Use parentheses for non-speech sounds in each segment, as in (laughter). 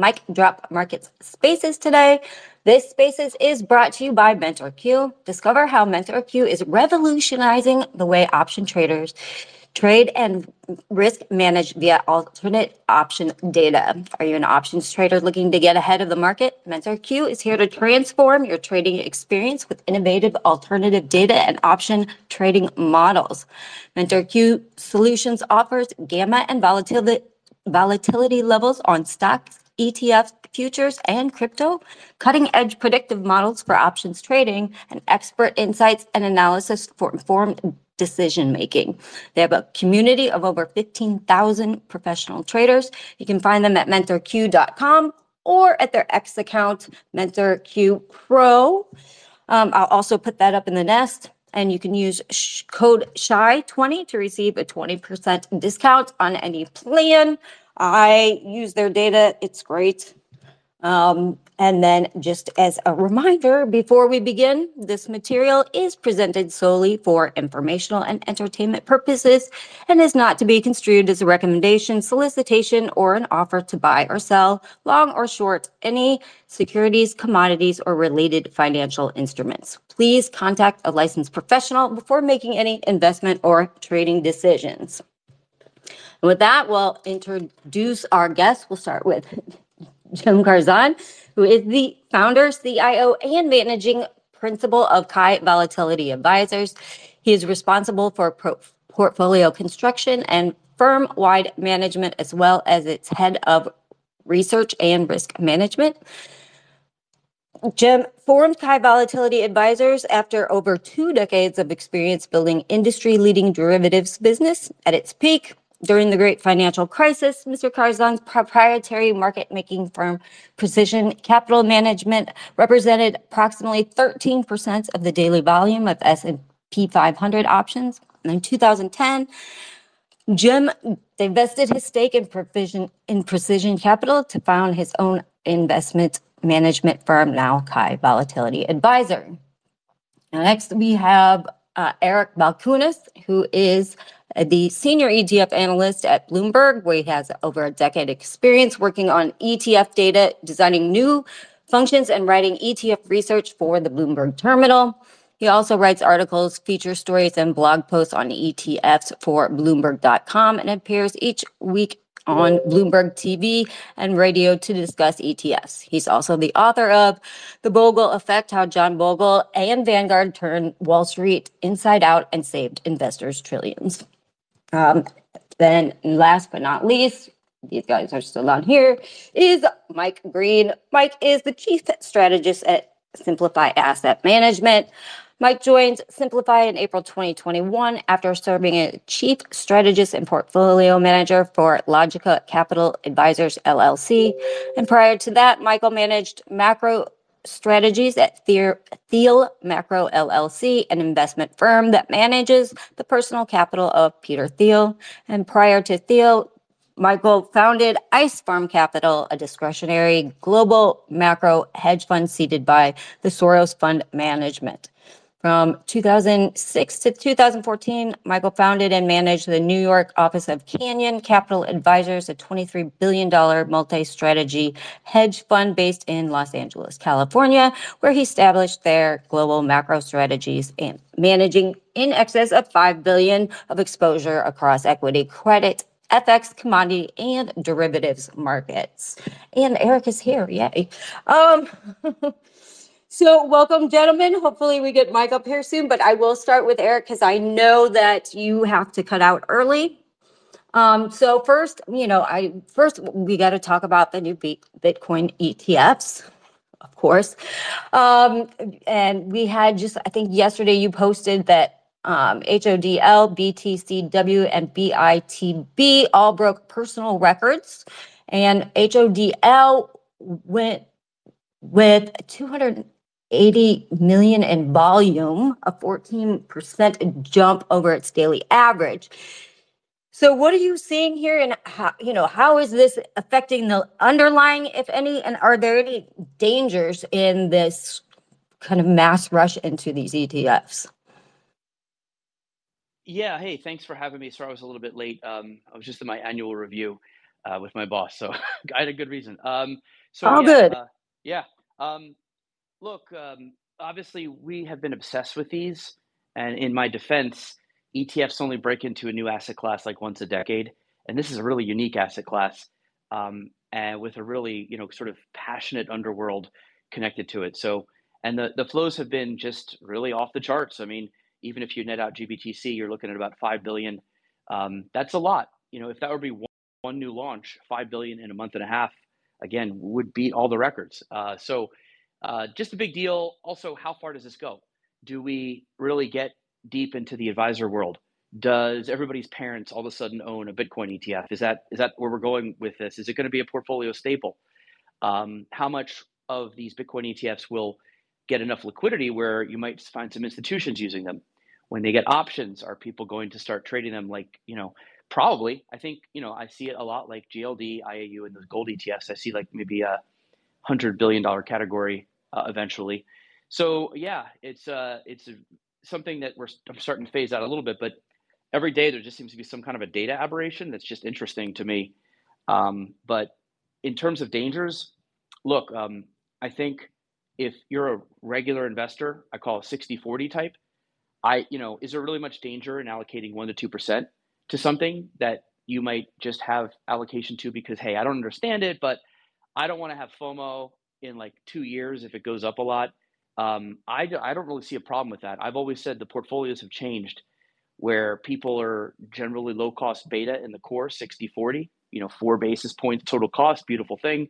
Mic Drop Markets Spaces today. This Spaces is brought to you by MentorQ. Discover how MentorQ is revolutionizing the way option traders trade and risk manage via alternate option data. Are you an options trader looking to get ahead of the market? MentorQ is here to transform your trading experience with innovative alternative data and option trading models. MentorQ Solutions offers gamma and volatility, volatility levels on stocks, ETFs, futures, and crypto, cutting-edge predictive models for options trading, and expert insights and analysis for informed decision-making. They have a community of over 15,000 professional traders. You can find them at mentorq.com or at their X account, MentorQ Pro. Um, I'll also put that up in the nest. And you can use sh- code SHY20 to receive a 20% discount on any plan. I use their data, it's great. Um, and then just as a reminder, before we begin, this material is presented solely for informational and entertainment purposes and is not to be construed as a recommendation, solicitation, or an offer to buy or sell, long or short, any securities, commodities, or related financial instruments. Please contact a licensed professional before making any investment or trading decisions. And with that, we'll introduce our guests. We'll start with (laughs) Cem Karsan, who is the founder, CIO, and managing principal of Kai Volatility Advisors. He is responsible for pro- portfolio construction and firm wide management, as well as its head of research and risk management. Cem formed Kai Volatility Advisors after over two decades of experience building industry leading derivatives business. At its peak, during the great financial crisis, Mr. Karsan's proprietary market making firm, Precision Capital Management, represented approximately 13% of the daily volume of S&P 500 options. And in 2010, Cem divested his stake in Precision, in Precision Capital to found his own investment management firm, now Kai Volatility Advisor. Now next, we have uh, Eric Balchunas, who is Uh, the senior ETF analyst at Bloomberg, where he has over a decade experience working on ETF data, designing new functions, and writing ETF research for the Bloomberg terminal. He also writes articles, feature stories, and blog posts on ETFs for Bloomberg.com and appears each week on Bloomberg TV and radio to discuss ETFs. He's also the author of The Bogle Effect How John Bogle and Vanguard Turned Wall Street Inside Out and Saved Investors Trillions. Um, then last but not least, these guys are still on here, is Mike Green. Mike is the chief strategist at Simplify Asset Management. Mike joined Simplify in April 2021 after serving as chief strategist and portfolio manager for Logica Capital Advisors LLC. And prior to that, Michael managed macro strategies at Thiel Macro LLC, an investment firm that manages the personal capital of Peter Thiel. And prior to Thiel, Michael founded Ice Farm Capital, a discretionary global macro hedge fund seeded by the Soros Fund Management. From 2006 to 2014, Michael founded and managed the New York office of Canyon Capital Advisors, a $23 billion multi strategy hedge fund based in Los Angeles, California, where he established their global macro strategies and managing in excess of 5 billion of exposure across equity, credit, FX, commodity, and derivatives markets. And Eric is here. Yay. Um, (laughs) So, welcome, gentlemen. Hopefully, we get Mike up here soon, but I will start with Eric because I know that you have to cut out early. Um, so first, you know, I first we got to talk about the new Bitcoin ETFs, of course. Um, and we had just, I think yesterday you posted that um, HODL, BTCW, and BITB all broke personal records, and HODL went with 200 80 million in volume, a 14% jump over its daily average. So what are you seeing here and how you know how is this affecting the underlying if any and are there any dangers in this kind of mass rush into these ETFs? Yeah, hey, thanks for having me. Sorry I was a little bit late. Um, I was just in my annual review. uh, with my boss, so (laughs) I had a good reason. Um, so All yeah, good. uh, yeah. Um, look, um, obviously we have been obsessed with these, and in my defense, ETFs only break into a new asset class like once a decade, and this is a really unique asset class, um, and with a really you know sort of passionate underworld connected to it. So, and the the flows have been just really off the charts. I mean, even if you net out GBTC, you're looking at about five billion. Um, that's a lot. You know, if that would be one, one new launch, five billion in a month and a half, again, would beat all the records. Uh, so, uh, just a big deal. Also, how far does this go? Do we really get deep into the advisor world? Does everybody's parents all of a sudden own a Bitcoin ETF? Is that is that where we're going with this? Is it going to be a portfolio staple? Um, how much of these Bitcoin ETFs will get enough liquidity where you might find some institutions using them? When they get options, are people going to start trading them like you know? Probably. I think you know I see it a lot like GLD, IAU, and those gold ETFs. I see like maybe a hundred billion dollar category uh, eventually. So yeah, it's uh, it's something that we're I'm starting to phase out a little bit, but every day there just seems to be some kind of a data aberration that's just interesting to me. Um, but in terms of dangers, look, um, I think if you're a regular investor, I call a 60 40 type, I, you know, is there really much danger in allocating one to 2% to something that you might just have allocation to because, hey, I don't understand it, but I don't want to have FOMO in like two years if it goes up a lot. Um, I, I don't really see a problem with that. I've always said the portfolios have changed where people are generally low cost beta in the core 60 40, you know, four basis points total cost, beautiful thing.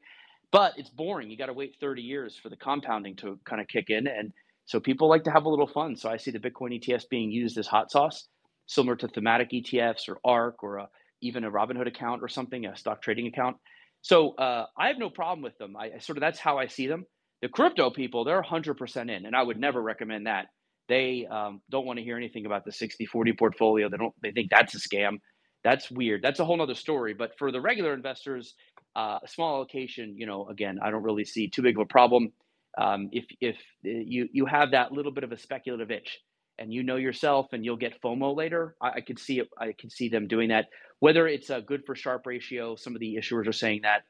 But it's boring. You got to wait 30 years for the compounding to kind of kick in. And so people like to have a little fun. So I see the Bitcoin ETFs being used as hot sauce, similar to thematic ETFs or ARK or a, even a Robinhood account or something, a stock trading account. So uh, I have no problem with them. I, sort of that's how I see them. The crypto people, they're 100% in, and I would never recommend that. They um, don't want to hear anything about the 60-40 portfolio. They don't. They think that's a scam. That's weird. That's a whole other story. But for the regular investors, uh, a small allocation, you know, again, I don't really see too big of a problem. Um, if if uh, you you have that little bit of a speculative itch, and you know yourself, and you'll get FOMO later, I, I could see it. I can see them doing that. Whether it's a good for Sharpe ratio, some of the issuers are saying that.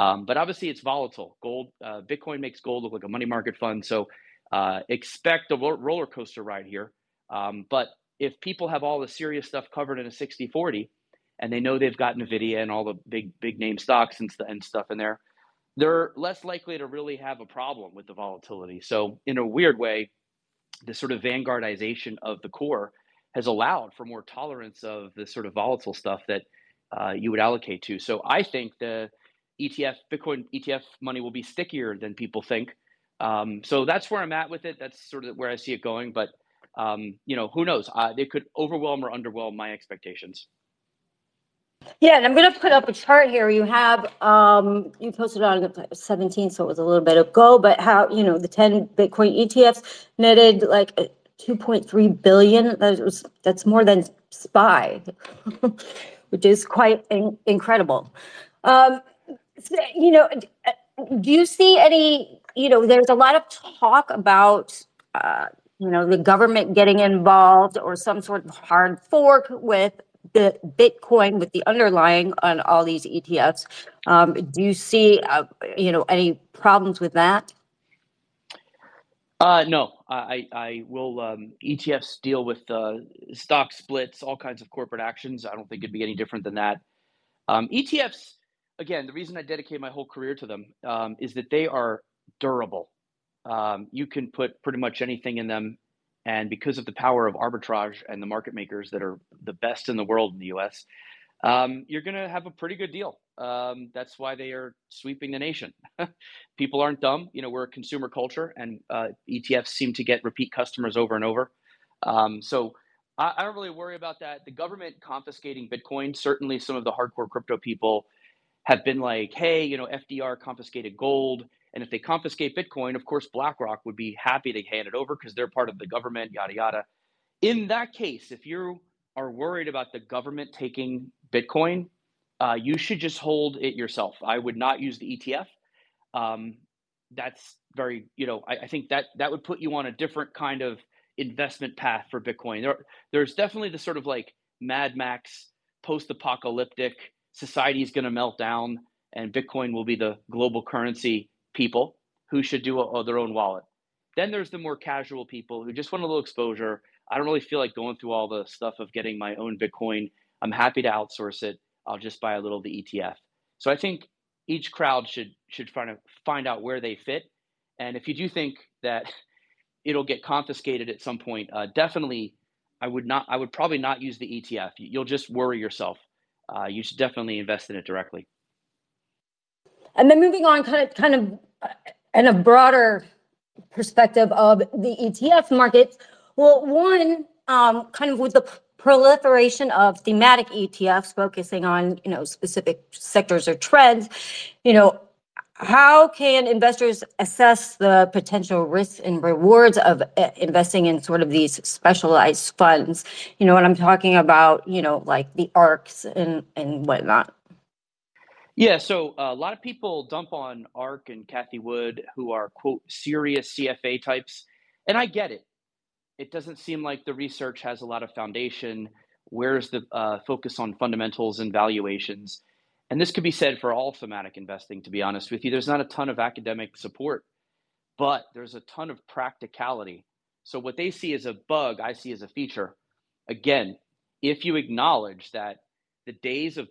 Um, but obviously, it's volatile. Gold, uh, Bitcoin makes gold look like a money market fund. So uh, expect a roller coaster ride here. Um, but if people have all the serious stuff covered in a 60 40 and they know they've got NVIDIA and all the big, big name stocks and, st- and stuff in there, they're less likely to really have a problem with the volatility. So, in a weird way, the sort of vanguardization of the core has allowed for more tolerance of the sort of volatile stuff that uh, you would allocate to. So, I think the ETF, Bitcoin ETF money will be stickier than people think. Um, so that's where I'm at with it. That's sort of where I see it going. But um, you know, who knows? Uh, they could overwhelm or underwhelm my expectations. Yeah, and I'm going to put up a chart here. You have um, you posted on the 17th, so it was a little bit ago. But how you know the 10 Bitcoin ETFs netted like 2.3 billion. That was that's more than SPY, (laughs) which is quite in- incredible. Um, you know, do you see any, you know, there's a lot of talk about, uh, you know, the government getting involved or some sort of hard fork with the Bitcoin with the underlying on all these ETFs. Um, do you see, uh, you know, any problems with that? Uh, no, I, I will. Um, ETFs deal with uh, stock splits, all kinds of corporate actions. I don't think it'd be any different than that. Um, ETFs again, the reason I dedicate my whole career to them um, is that they are durable. Um, you can put pretty much anything in them, and because of the power of arbitrage and the market makers that are the best in the world in the U.S., um, you're going to have a pretty good deal. Um, that's why they are sweeping the nation. (laughs) People aren't dumb. You know, we're a consumer culture, and uh, ETFs seem to get repeat customers over and over. Um, so I, I don't really worry about that. The government confiscating Bitcoin, certainly some of the hardcore crypto people have been like, hey, you know, FDR confiscated gold. And if they confiscate Bitcoin, of course, BlackRock would be happy to hand it over because they're part of the government, yada, yada. In that case, if you are worried about the government taking Bitcoin, uh, you should just hold it yourself. I would not use the ETF. Um, that's very, you know, I, I, think that that would put you on a different kind of investment path for Bitcoin. There, there's definitely the sort of like Mad Max post-apocalyptic society is going to melt down and Bitcoin will be the global currency people who should do a, their own wallet. Then there's the more casual people who just want a little exposure. I don't really feel like going through all the stuff of getting my own Bitcoin. I'm happy to outsource it. I'll just buy a little of the ETF. So I think each crowd should should find find out where they fit. And if you do think that (laughs) it'll get confiscated at some point, uh, definitely, I would not. I would probably not use the ETF. You'll just worry yourself. Uh, you should definitely invest in it directly. And then moving on, kind of, kind of, uh, in a broader perspective of the ETF market. Well, one, um, kind of with the proliferation of thematic ETFs focusing on, you know, specific sectors or trends, you know, how can investors assess the potential risks and rewards of uh, investing in sort of these specialized funds? You know what I'm talking about, you know, like the ARKs and, and whatnot. Yeah, so uh, a lot of people dump on ARK and Cathie Wood, who are quote serious CFA types, and I get it. It doesn't seem like the research has a lot of foundation. Where's the uh, focus on fundamentals and valuations? And this could be said for all thematic investing. To be honest with you, there's not a ton of academic support, but there's a ton of practicality. So what they see as a bug, I see as a feature. Again, if you acknowledge that the days of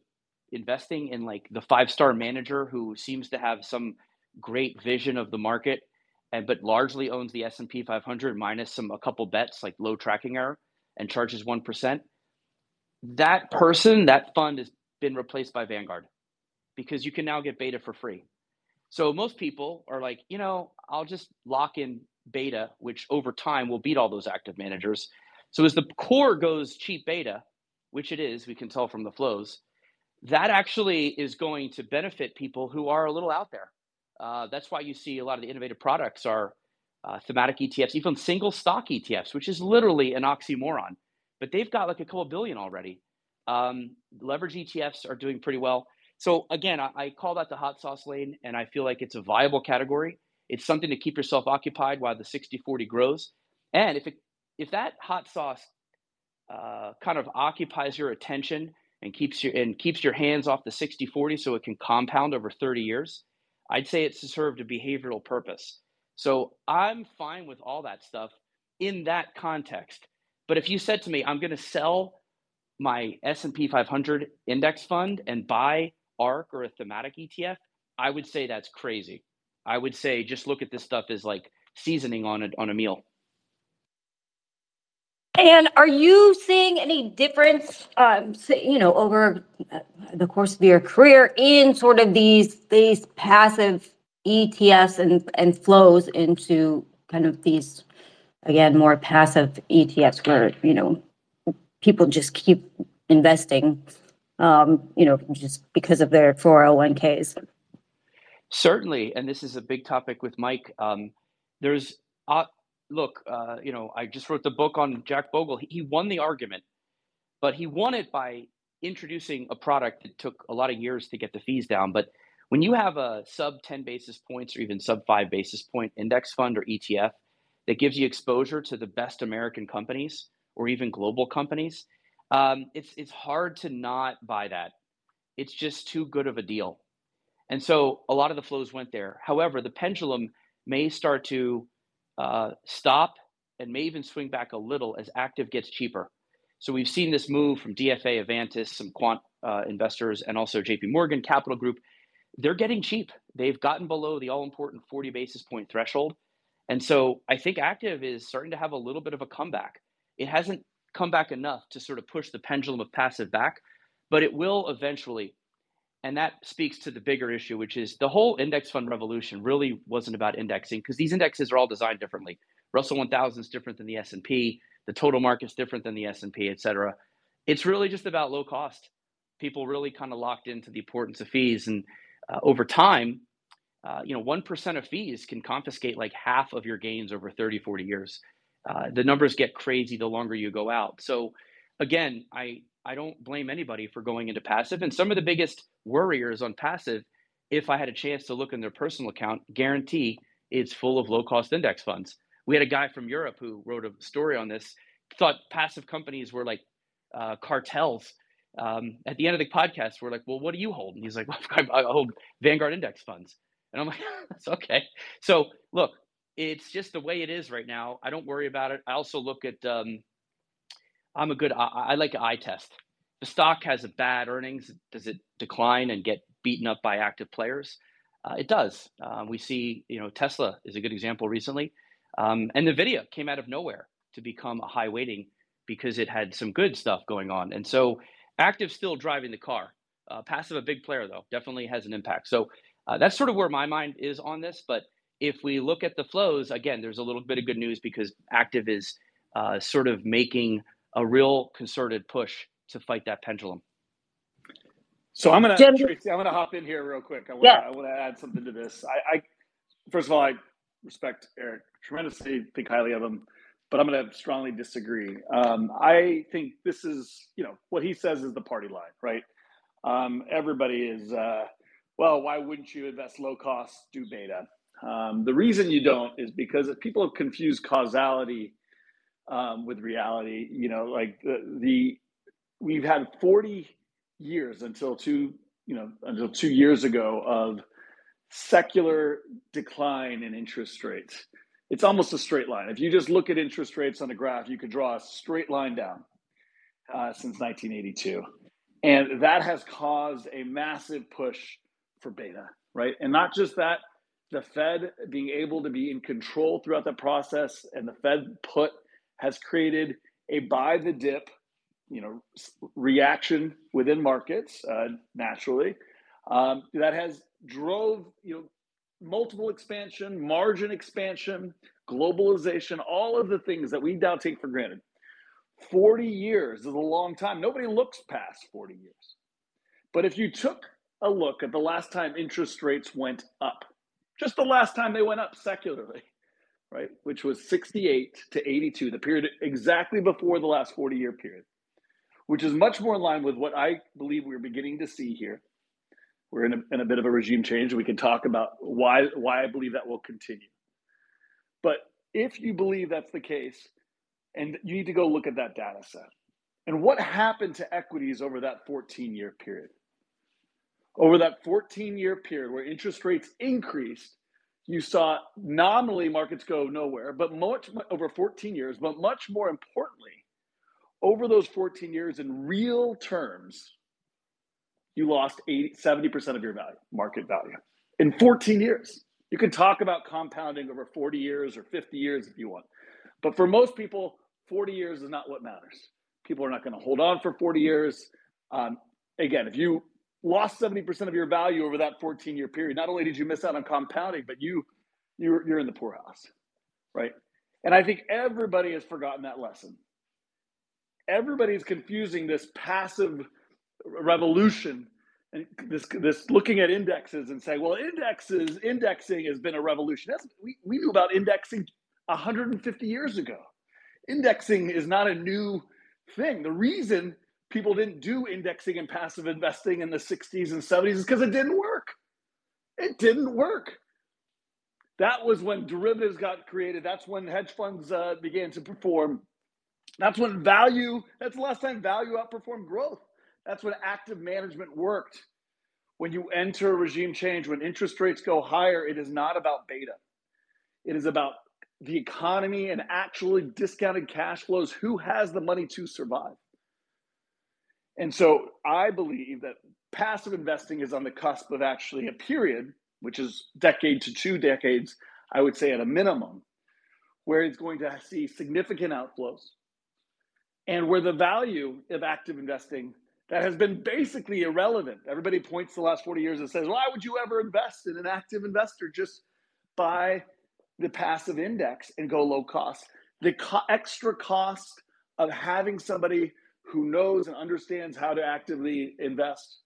investing in like the five star manager who seems to have some great vision of the market and but largely owns the S&P 500 minus some a couple bets like low tracking error and charges 1% that person that fund has been replaced by Vanguard because you can now get beta for free. So most people are like you know I'll just lock in beta which over time will beat all those active managers. So as the core goes cheap beta which it is we can tell from the flows that actually is going to benefit people who are a little out there. Uh, that's why you see a lot of the innovative products are uh, thematic ETFs, even single stock ETFs, which is literally an oxymoron. But they've got like a couple billion already. Um, leverage ETFs are doing pretty well. So again, I, I call that the hot sauce lane, and I feel like it's a viable category. It's something to keep yourself occupied while the 60-40 grows. And if it if that hot sauce uh, kind of occupies your attention and keeps your and keeps your hands off the 60-40 so it can compound over 30 years, I'd say it's served a behavioral purpose. So I'm fine with all that stuff in that context. But if you said to me, I'm going to sell my S&P 500 index fund and buy ARK or a thematic ETF, I would say that's crazy. I would say just look at this stuff as like seasoning on a, on a meal. And are you seeing any difference, um, you know, over uh, the course of your career in sort of these these passive ETFs and and flows into kind of these again more passive ETFs where you know people just keep investing, um, you know, just because of their 401ks. Certainly, and this is a big topic with Mike. Um, there's uh, look, uh, you know, I just wrote the book on Jack Bogle. He, won the argument, but he won it by introducing a product that took a lot of years to get the fees down. But when you have a sub 10 basis points or even sub 5 basis point index fund or ETF that gives you exposure to the best American companies or even global companies, um, it's, it's hard to not buy that. It's just too good of a deal. And so a lot of the flows went there. However, the pendulum may start to uh, stop and may even swing back a little as active gets cheaper. So we've seen this move from DFA, Avantis, some quant uh, investors, and also JP Morgan Capital Group. They're getting cheap. They've gotten below the all important 40 basis point threshold. And so I think active is starting to have a little bit of a comeback. It hasn't come back enough to sort of push the pendulum of passive back, but it will eventually. And that speaks to the bigger issue, which is the whole index fund revolution really wasn't about indexing because these indexes are all designed differently. Russell 1000 is different than the S&P. The total market's different than the S&P, et cetera. It's really just about low cost. People really kind of locked into the importance of fees. And uh, over time, uh, you know, 1% of fees can confiscate like half of your gains over 30, 40 years. Uh, the numbers get crazy the longer you go out. So again, I, I don't blame anybody for going into passive. And some of the biggest worriers on passive, if I had a chance to look in their personal account, guarantee it's full of low cost index funds. We had a guy from Europe who wrote a story on this, thought passive companies were like uh, cartels. um, at the end of the podcast, we're like, well, what do you hold? He's like, (laughs) well, I hold Vanguard index funds. And I'm like, (laughs) that's okay. So look, it's just the way it is right now. I don't worry about it. I also look at, um, I'm a good, I, I like eye test. The stock has a bad earnings. Does it decline and get beaten up by active players? Uh, it does. Uh, we see, you know, Tesla is a good example recently. Um, and NVIDIA came out of nowhere to become a high weighting because it had some good stuff going on. And so active still driving the car. Uh, passive, a big player though, definitely has an impact. So uh, that's sort of where my mind is on this. But if we look at the flows, again, there's a little bit of good news because active is uh, sort of making a real concerted push to fight that pendulum. So I'm gonna Tracy, I'm gonna hop in here real quick. I want yeah. I want to add something to this. I, I first of all I respect Eric tremendously, think highly of him but I'm going to strongly disagree. Um, I think this is, you know, what he says is the party line, right? Um, everybody is, uh, well, why wouldn't you invest low cost, do beta? Um, the reason you don't is because people have confused causality um, with reality. You know, like the, the we've had 40 years until two, you know, until two years ago of secular decline in interest rates it's almost a straight line. If you just look at interest rates on a graph, you could draw a straight line down uh, since 1982. And that has caused a massive push for beta, right? And not just that, the Fed being able to be in control throughout the process and the Fed put has created a buy the dip, you know, reaction within markets uh, naturally. Um, that has drove, you know, multiple expansion, margin expansion, globalization, all of the things that we now take for granted. 40 years is a long time. Nobody looks past 40 years. But if you took a look at the last time interest rates went up, just the last time they went up secularly, right, which was 68 to 82, the period exactly before the last 40 year period, which is much more in line with what I believe we're beginning to see here we're in a, in a bit of a regime change. We can talk about why why I believe that will continue. But if you believe that's the case, and you need to go look at that data set. And what happened to equities over that 14 year period? Over that 14 year period where interest rates increased, you saw nominally markets go nowhere, but much over 14 years, but much more importantly, over those 14 years in real terms, you lost 80, 70% of your value, market value, in 14 years. You can talk about compounding over 40 years or 50 years if you want. But for most people, 40 years is not what matters. People are not going to hold on for 40 years. Um, again, if you lost 70% of your value over that 14 year period, not only did you miss out on compounding, but you, you're, you're in the poorhouse, right? And I think everybody has forgotten that lesson. Everybody's confusing this passive revolution and this this looking at indexes and saying, well, indexes indexing has been a revolution. That's, we we knew about indexing 150 years ago. Indexing is not a new thing. The reason people didn't do indexing and passive investing in the 60s and 70s is because it didn't work. It didn't work. That was when derivatives got created. That's when hedge funds uh, began to perform. That's when value. That's the last time value outperformed growth. That's when active management worked. When you enter a regime change, when interest rates go higher, it is not about beta. It is about the economy and actually discounted cash flows. Who has the money to survive? And so I believe that passive investing is on the cusp of actually a period, which is decade to two decades, I would say at a minimum, where it's going to see significant outflows and where the value of active investing that has been basically irrelevant. Everybody points the last 40 years and says, why would you ever invest in an active investor? Just buy the passive index and go low cost. The co- extra cost of having somebody who knows and understands how to actively invest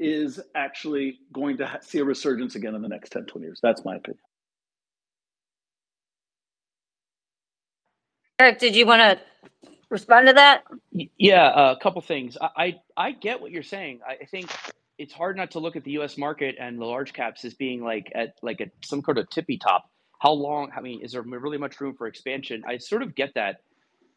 is actually going to see a resurgence again in the next 10, 20 years. That's my opinion. Eric, did you want to respond to that? Yeah, uh, a couple things. I, I, I get what you're saying. I think it's hard not to look at the U.S. market and the large caps as being like at like at some sort of tippy top. How long? I mean, is there really much room for expansion? I sort of get that.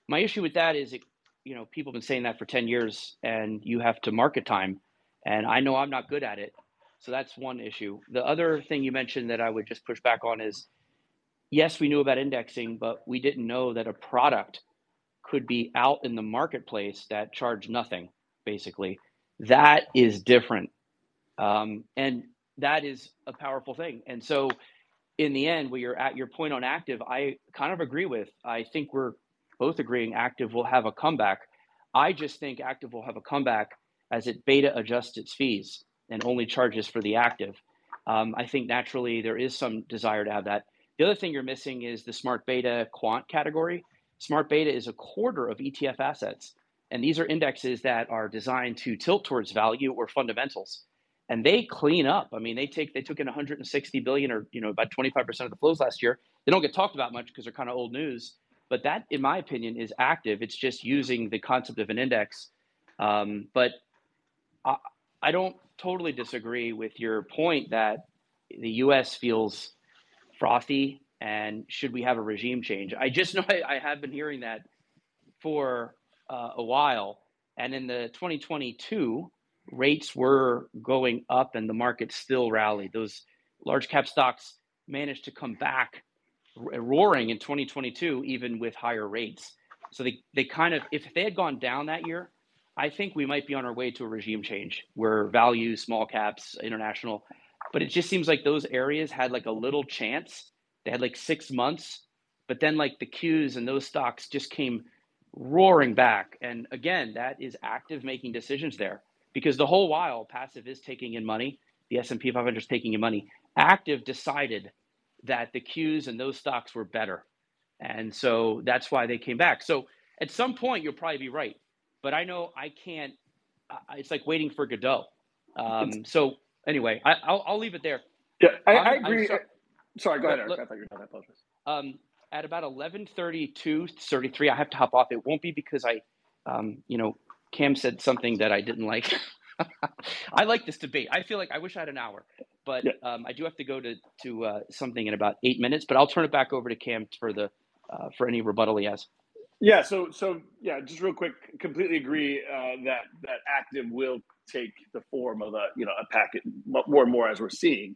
My issue with that is it you know, people have been saying that for 10 years and you have to market time. And I know I'm not good at it. So that's one issue. The other thing you mentioned that I would just push back on is yes, we knew about indexing, but we didn't know that a product could be out in the marketplace that charged nothing, basically. That is different. Um, and that is a powerful thing. And so, in the end, where you're at your point on active, I kind of agree with. I think we're both agreeing active will have a comeback. I just think active will have a comeback as it beta adjusts its fees and only charges for the active. Um, I think naturally there is some desire to have that. The other thing you're missing is the smart beta quant category. Smart beta is a quarter of ETF assets. And these are indexes that are designed to tilt towards value or fundamentals. And they clean up. I mean, they take they took in 160 billion or you know about 25% of the flows last year. They don't get talked about much because they're kind of old news. But that, in my opinion, is active. It's just using the concept of an index. Um, but I, I don't totally disagree with your point that the U.S. feels frothy and should we have a regime change? I just know (laughs) I, I have been hearing that for uh, a while. And in the 2022, rates were going up and the market still rallied. Those large cap stocks managed to come back roaring in 2022, even with higher rates. So they, they kind of, if they had gone down that year, I think we might be on our way to a regime change where value, small caps, international, but it just seems like those areas had like a little chance. They had like six months, but then like the Qs and those stocks just came roaring back. And again, that is active making decisions there because the whole while passive is taking in money, the S&P 500 is taking in money. Active decided that the Qs and those stocks were better. And so that's why they came back. So at some point, you'll probably be right but I know I can't. It's like waiting for Godot. Um, so anyway, I, will I'll leave it there. Yeah, I, I agree. Sorry, sorry, go ahead, Eric. I thought you were done. I. Um, at about 11:32, 33, I have to hop off. It won't be because I, um, you know, Cem said something that I didn't like. (laughs) (laughs) I like this debate. I feel like I wish I had an hour, but yeah. um, I do have to go to to uh, something in about eight minutes. But I'll turn it back over to Cem for the uh, for any rebuttal he has. Yeah. So so yeah, just real quick, completely agree uh, that that active will take the form of a you know a packet more and more as we're seeing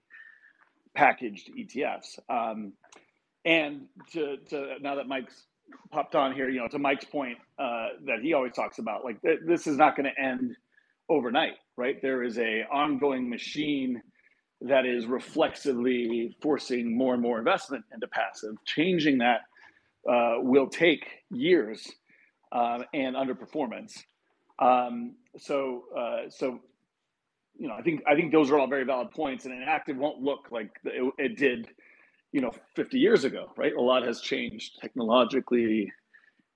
packaged ETFs. Um, and to, to now that Mike's popped on here, you know, to Mike's point uh, that he always talks about, like th- this is not going to end overnight, right? There is a ongoing machine that is reflexively forcing more and more investment into passive, changing that uh, will take years uh, and underperformance. Um, so, uh, so you know, I think I think those are all very valid points, and an active won't look like it, it did, you know, 50 years ago, right? A lot has changed technologically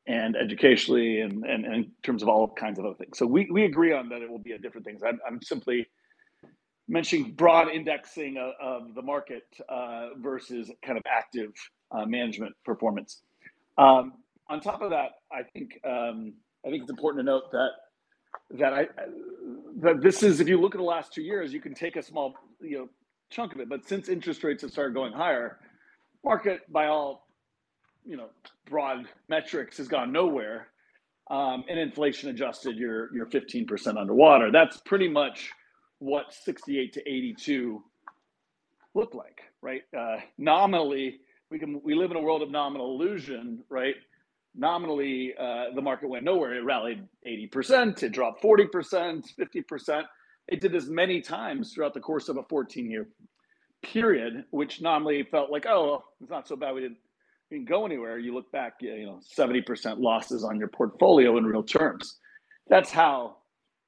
and educationally, and, and, and in terms of all kinds of other things. So we, we agree on that it will be a different things. I'm, I'm simply mentioning broad indexing of, of the market uh, versus kind of active uh, management performance. Um, on top of that, I think um, I think it's important to note that that I that this is if you look at the last two years, you can take a small you know chunk of it. But since interest rates have started going higher, market by all you know broad metrics has gone nowhere, um, and inflation adjusted, you're you're 15% underwater. That's pretty much what 68 to 82 looked like, right? Uh, nominally we can we live in a world of nominal illusion, right? Nominally, uh, the market went nowhere. It rallied 80%, it dropped 40%, 50%. It did this many times throughout the course of a 14 year period, which nominally felt like, oh, it's not so bad. We we didn't go anywhere. You look back, you know, 70% losses on your portfolio in real terms. That's how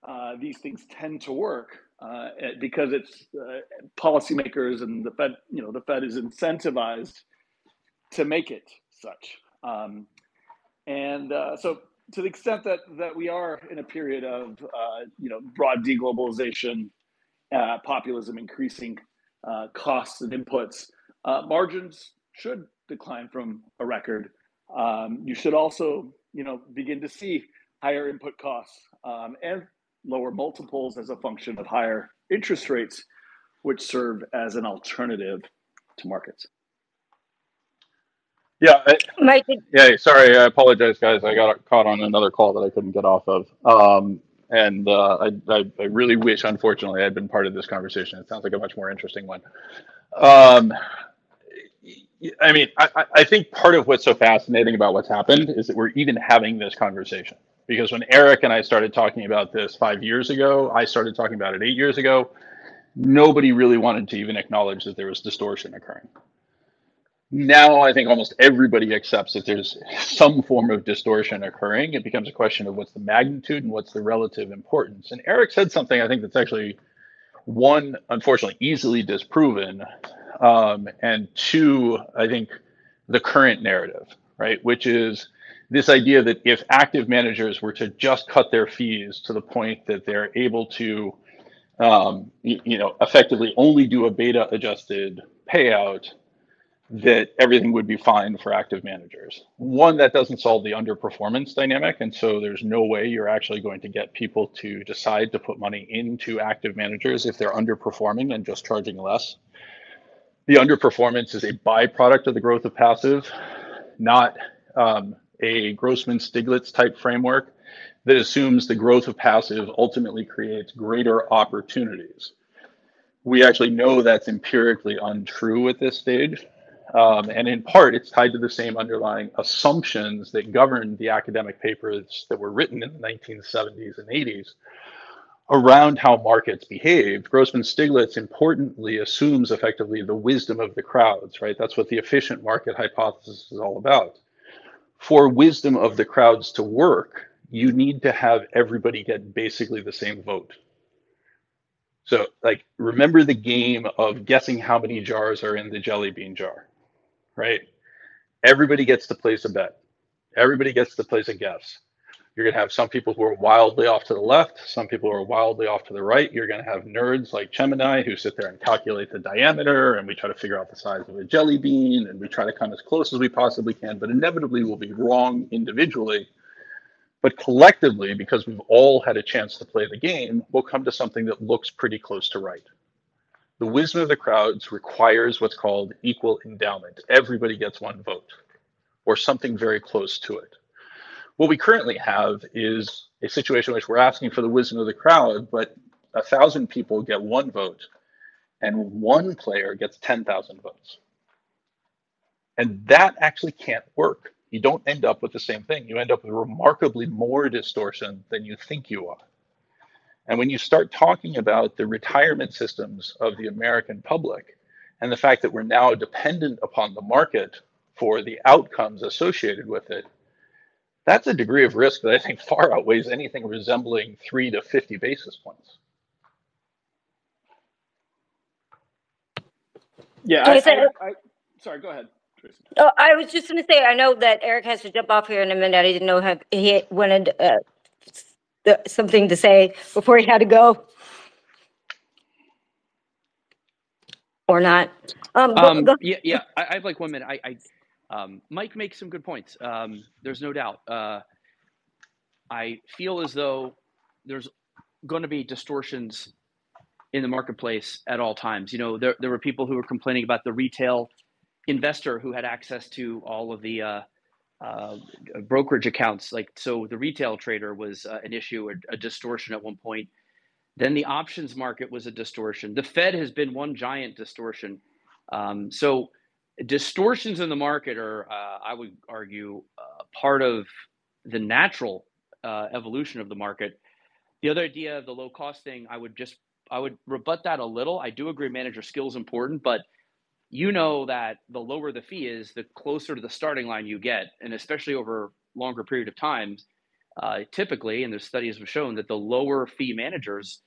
uh, these things tend to work uh, because it's uh, policymakers and the Fed, you know, the Fed is incentivized to make it such. Um, and uh, so, to the extent that that we are in a period of uh, you know broad deglobalization, uh, populism increasing costs and inputs, margins should decline from a record. Um, you should also you know begin to see higher input costs um, and lower multiples as a function of higher interest rates, which serve as an alternative to markets. Yeah. I, yeah. Sorry. I apologize, guys. I got caught on another call that I couldn't get off of. Um, and uh, I, I, I, really wish, unfortunately, I'd been part of this conversation. It sounds like a much more interesting one. Um, I mean, I, I think part of what's so fascinating about what's happened is that we're even having this conversation. Because when Eric and I started talking about this five years ago, I started talking about it eight years ago, nobody really wanted to even acknowledge that there was distortion occurring. Now I think almost everybody accepts that there's (laughs) some form of distortion occurring. It becomes a question of what's the magnitude and what's the relative importance. And Eric said something I think that's actually one, unfortunately, easily disproven, um, and two, I think the current narrative, right, which is this idea that if active managers were to just cut their fees to the point that they're able to, um, you, you know, effectively only do a beta adjusted payout, that everything would be fine for active managers. One, that doesn't solve the underperformance dynamic. And so there's no way you're actually going to get people to decide to put money into active managers if they're underperforming and just charging less. The underperformance is a byproduct of the growth of passive, not um, a Grossman Stiglitz type framework that assumes the growth of passive ultimately creates greater opportunities. We actually know that's empirically untrue at this stage. Um, and in part, it's tied to the same underlying assumptions that governed the academic papers that were written in the 1970s and 80s around how markets behaved. Grossman Stiglitz importantly assumes effectively the wisdom of the crowds, right? That's what the efficient market hypothesis is all about for wisdom of the crowds to work, you need to have everybody get basically the same vote. So, like, remember the game of guessing how many jars are in the jelly bean jar, right? Everybody gets to place a bet. Everybody gets to place a guess. You're going to have some people who are wildly off to the left, some people who are wildly off to the right. You're going to have nerds like Cem and I who sit there and calculate the diameter and we try to figure out the size of a jelly bean and we try to come as close as we possibly can, but inevitably we'll be wrong individually. But collectively, because we've all had a chance to play the game, we'll come to something that looks pretty close to right. The wisdom of the crowds requires what's called equal endowment. Everybody gets one vote or something very close to it. What we currently have is a situation in which we're asking for the wisdom of the crowd, but a thousand people get one vote, and one player gets 10,000 votes. And that actually can't work. You don't end up with the same thing. You end up with remarkably more distortion than you think you are. And when you start talking about the retirement systems of the American public and the fact that we're now dependent upon the market for the outcomes associated with it, that's a degree of risk that I think far outweighs anything resembling three to 50 basis points. Yeah, I, I, I, sorry, go ahead. Oh, I was just going to say, I know that Eric has to jump off here in a minute. I didn't know if he wanted uh, something to say before he had to go. Or not. Um, um, yeah, yeah. I, I, have like one minute. I, I um, Mike makes some good points. Um, there's no doubt. Uh, I feel as though there's going to be distortions in the marketplace at all times. You know, there, there were people who were complaining about the retail investor who had access to all of the uh, uh, brokerage accounts. Like, so the retail trader was uh, an issue, a, a distortion at one point. Then the options market was a distortion. The Fed has been one giant distortion. Um, so distortions in the market are, uh, I would argue, uh, part of the natural uh, evolution of the market. The other idea of the low cost thing, I would just I would rebut that a little. I do agree manager skill is important, but you know that the lower the fee is, the closer to the starting line you get, and especially over longer period of times. Uh, typically, and the studies have shown that the lower fee managers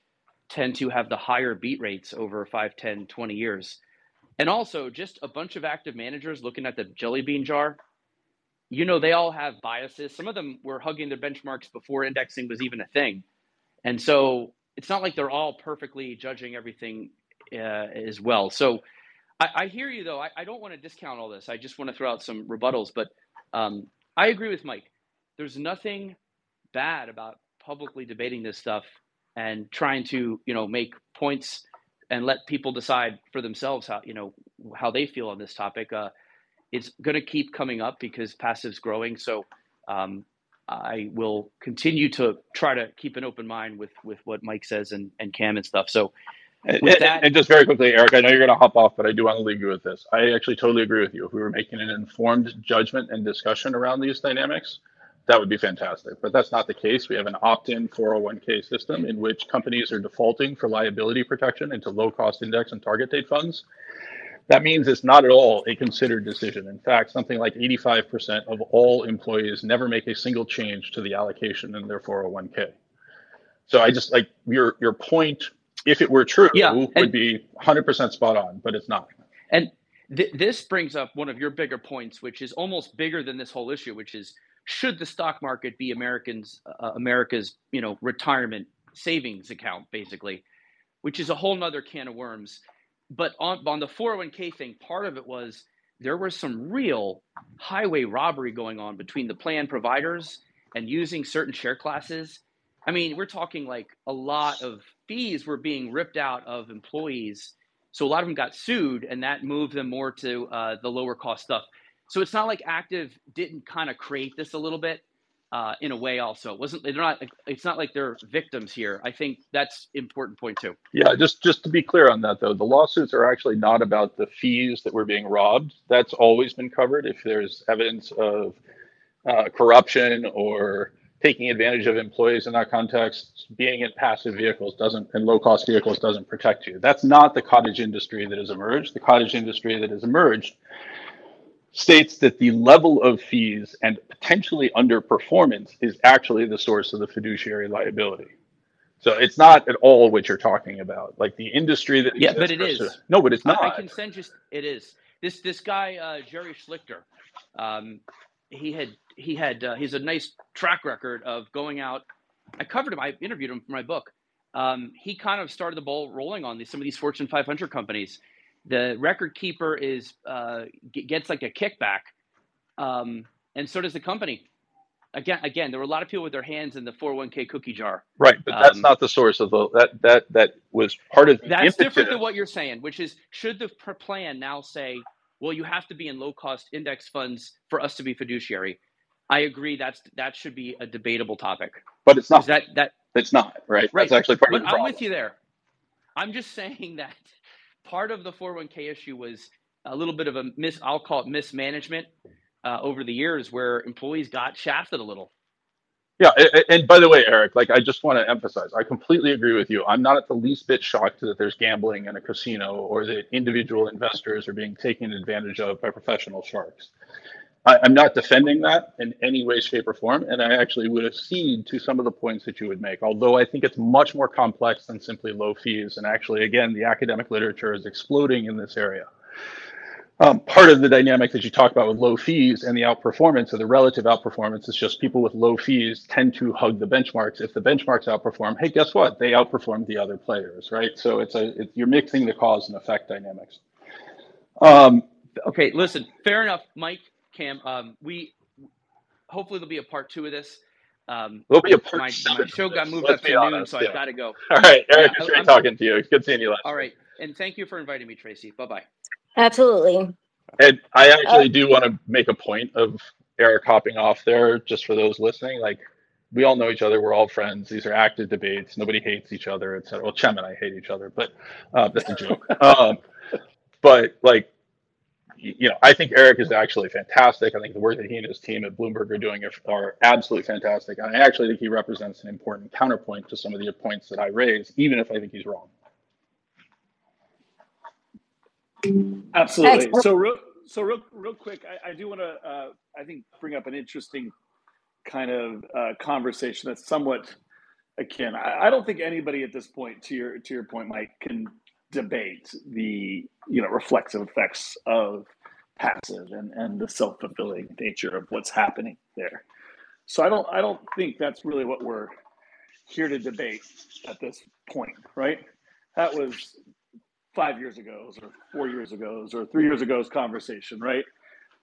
tend to have the higher beat rates over 5, 10, 20 years. And also, just a bunch of active managers looking at the jelly bean jar. You know, they all have biases. Some of them were hugging their benchmarks before indexing was even a thing. And so it's not like they're all perfectly judging everything uh, as well. So I, I hear you, though. I, I, don't want to discount all this. I just want to throw out some rebuttals. But um, I agree with Mike. There's nothing bad about publicly debating this stuff and trying to, you know, make points and let people decide for themselves how you know how they feel on this topic. Uh, it's going to keep coming up because passive's growing. So um, I will continue to try to keep an open mind with with what Mike says and, and Cem and stuff. So and, that, and, just very quickly, Eric, I know you're going to hop off, but I do want to leave you with this. I actually totally agree with you. If we were making an informed judgment and discussion around these dynamics, that would be fantastic. But that's not the case. We have an opt-in 401k system in which companies are defaulting for liability protection into low-cost index and target date funds. That means it's not at all a considered decision. In fact, something like 85% of all employees never make a single change to the allocation in their 401k. So I just like your your point, if it were true, yeah, would be 100% spot on, but it's not. And th- this brings up one of your bigger points, which is almost bigger than this whole issue, which is should the stock market be Americans uh, America's you know retirement savings account basically, which is a whole nother can of worms but on on the 401k thing, part of it was there was some real highway robbery going on between the plan providers and using certain share classes. I mean, we're talking like a lot of fees were being ripped out of employees. So a lot of them got sued, and that moved them more to uh, the lower cost stuff. So it's not like Active didn't kind of create this a little bit uh, in a way also. It wasn't they're not it's not like they're victims here. I think that's important point too. Yeah just just to be clear on that though the lawsuits are actually not about the fees that were being robbed. That's always been covered. If there's evidence of uh, corruption or taking advantage of employees in that context being in passive vehicles doesn't and low cost vehicles doesn't protect you. That's not the cottage industry that has emerged. The cottage industry that has emerged states that the level of fees and potentially underperformance is actually the source of the fiduciary liability. So it's not at all what you're talking about. Like the industry that yeah, but it is. No, but it's not. I, can send just it is. This this guy uh, Jerry Schlichter, um, he had he had uh, he's a nice track record of going out. I covered him. I interviewed him for my book. Um, he kind of started the ball rolling on these, some of these Fortune 500 companies the record keeper is uh, gets like a kickback, um, and so does the company. Again, again, there were a lot of people with their hands in the 401k cookie jar. Right, but that's um, not the source of the that that that was part of. that's different than what you're saying, which is should the plan now say, well, you have to be in low cost index funds for us to be fiduciary. I agree. That's that should be a debatable topic. But it's not. That that it's not right. Right. That's actually part but of the problem. I'm with you there. I'm just saying that part of the 401k issue was a little bit of a mis I'll call it mismanagement uh, over the years where employees got shafted a little. Yeah, and, and by the way, Eric, like I just want to emphasize, I completely agree with you. I'm not at the least bit shocked that there's gambling in a casino or that individual investors are being taken advantage of by professional sharks. I, am not defending that in any way, shape, or form, and I actually would accede to some of the points that you would make. Although I think it's much more complex than simply low fees, and actually, again, the academic literature is exploding in this area. Um, part of the dynamic that you talk about with low fees and the outperformance or the relative outperformance is just people with low fees tend to hug the benchmarks. If the benchmarks outperform, hey, guess what? They outperform the other players, right? So it's a you're mixing the cause and effect dynamics. Um, okay, listen, fair enough, Mike. Cem. Um, we hopefully there'll be a part two of this. Um, there'll be a part. My, my show got moved up to honest, noon, so yeah. I've got to go. (laughs) All right, Eric, yeah, great talking to you. Good seeing you last. All right, and thank you for inviting me, Tracy. Bye bye. Absolutely. And I actually uh, do want to make a point of Eric hopping off there, just for those listening. Like, we all know each other. We're all friends. These are active debates. Nobody hates each other, etc. Well, Cem and I hate each other, but uh, that's a joke. (laughs) um, but like you know, I think Eric is actually fantastic. I think the work that he and his team at Bloomberg are doing are absolutely fantastic. And I actually think he represents an important counterpoint to some of the points that I raise, even if I think he's wrong. Absolutely. So real, so real, real quick, I, I do want to, uh, I think, bring up an interesting kind of uh, conversation that's somewhat akin. I, I don't think anybody at this point, to your to your point, Mike, can debate the you know reflexive effects of passive and, and the self-fulfilling nature of what's happening there. So I don't I don't think that's really what we're here to debate at this point, right? That was five years ago or four years ago or three years ago's conversation, right?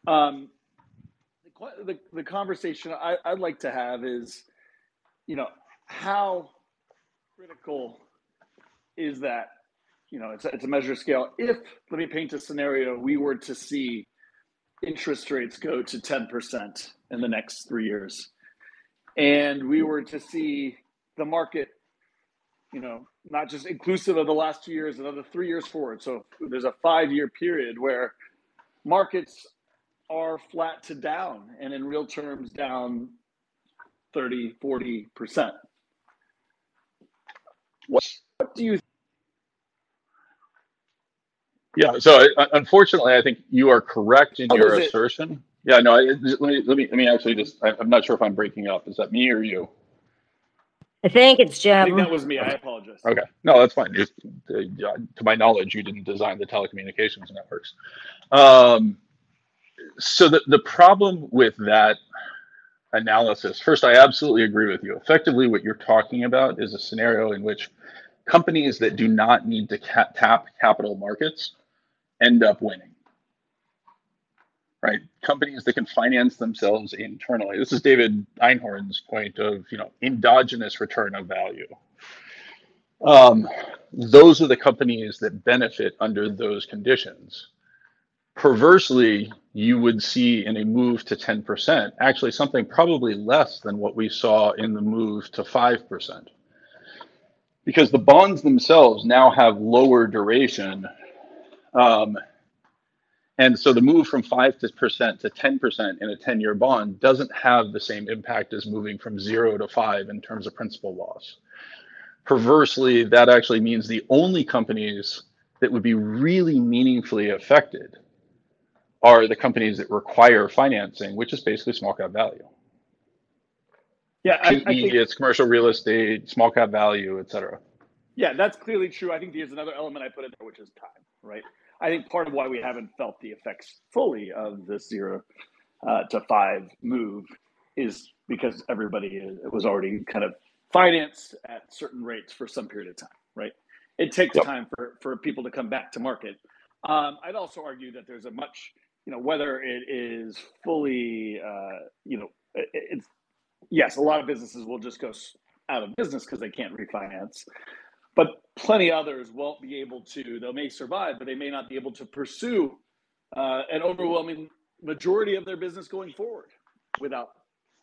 Um, the, the, the conversation I, I'd like to have is, you know, how critical is that you know, it's a, it's a measure of scale. If let me paint a scenario, we were to see interest rates go to 10% in the next three years, and we were to see the market, you know, not just inclusive of the last two years, another three years forward. So there's a five year period where markets are flat to down, and in real terms, down 30, 40%. What, what do you yeah. So unfortunately, I think you are correct in your assertion. Yeah. No. let me let me let me actually just. I, am not sure if I'm breaking up. Is that me or you? I think it's Cem. I think that was me. I apologize. Okay. No, that's fine. Just uh, to my knowledge, you didn't design the telecommunications networks. Um, so the the problem with that analysis, first, I absolutely agree with you. Effectively, what you're talking about is a scenario in which companies that do not need to ca- tap capital markets end up winning. Right? Companies that can finance themselves internally. This is David Einhorn's point of, you know, endogenous return of value. Um, those are the companies that benefit under those conditions. Perversely, you would see in a move to 10%, actually something probably less than what we saw in the move to 5% because the bonds themselves now have lower duration. Um, and so the move from 5% to 10% in a 10 year bond doesn't have the same impact as moving from zero to five in terms of principal loss. Perversely, that actually means the only companies that would be really meaningfully affected are the companies that require financing, which is basically small cap value. Yeah, I, I think it's commercial real estate, small cap value, et cetera. Yeah, that's clearly true. I think there's another element I put in there, which is time, right? I think part of why we haven't felt the effects fully of this zero uh, to five move is because everybody was already kind of financed at certain rates for some period of time, right? It takes yep. time for, for people to come back to market. Um, I'd also argue that there's a much, you know, whether it is fully, uh, you know, it, it's yes, a lot of businesses will just go out of business because they can't refinance. But plenty others won't be able to. They may survive, but they may not be able to pursue uh, an overwhelming majority of their business going forward without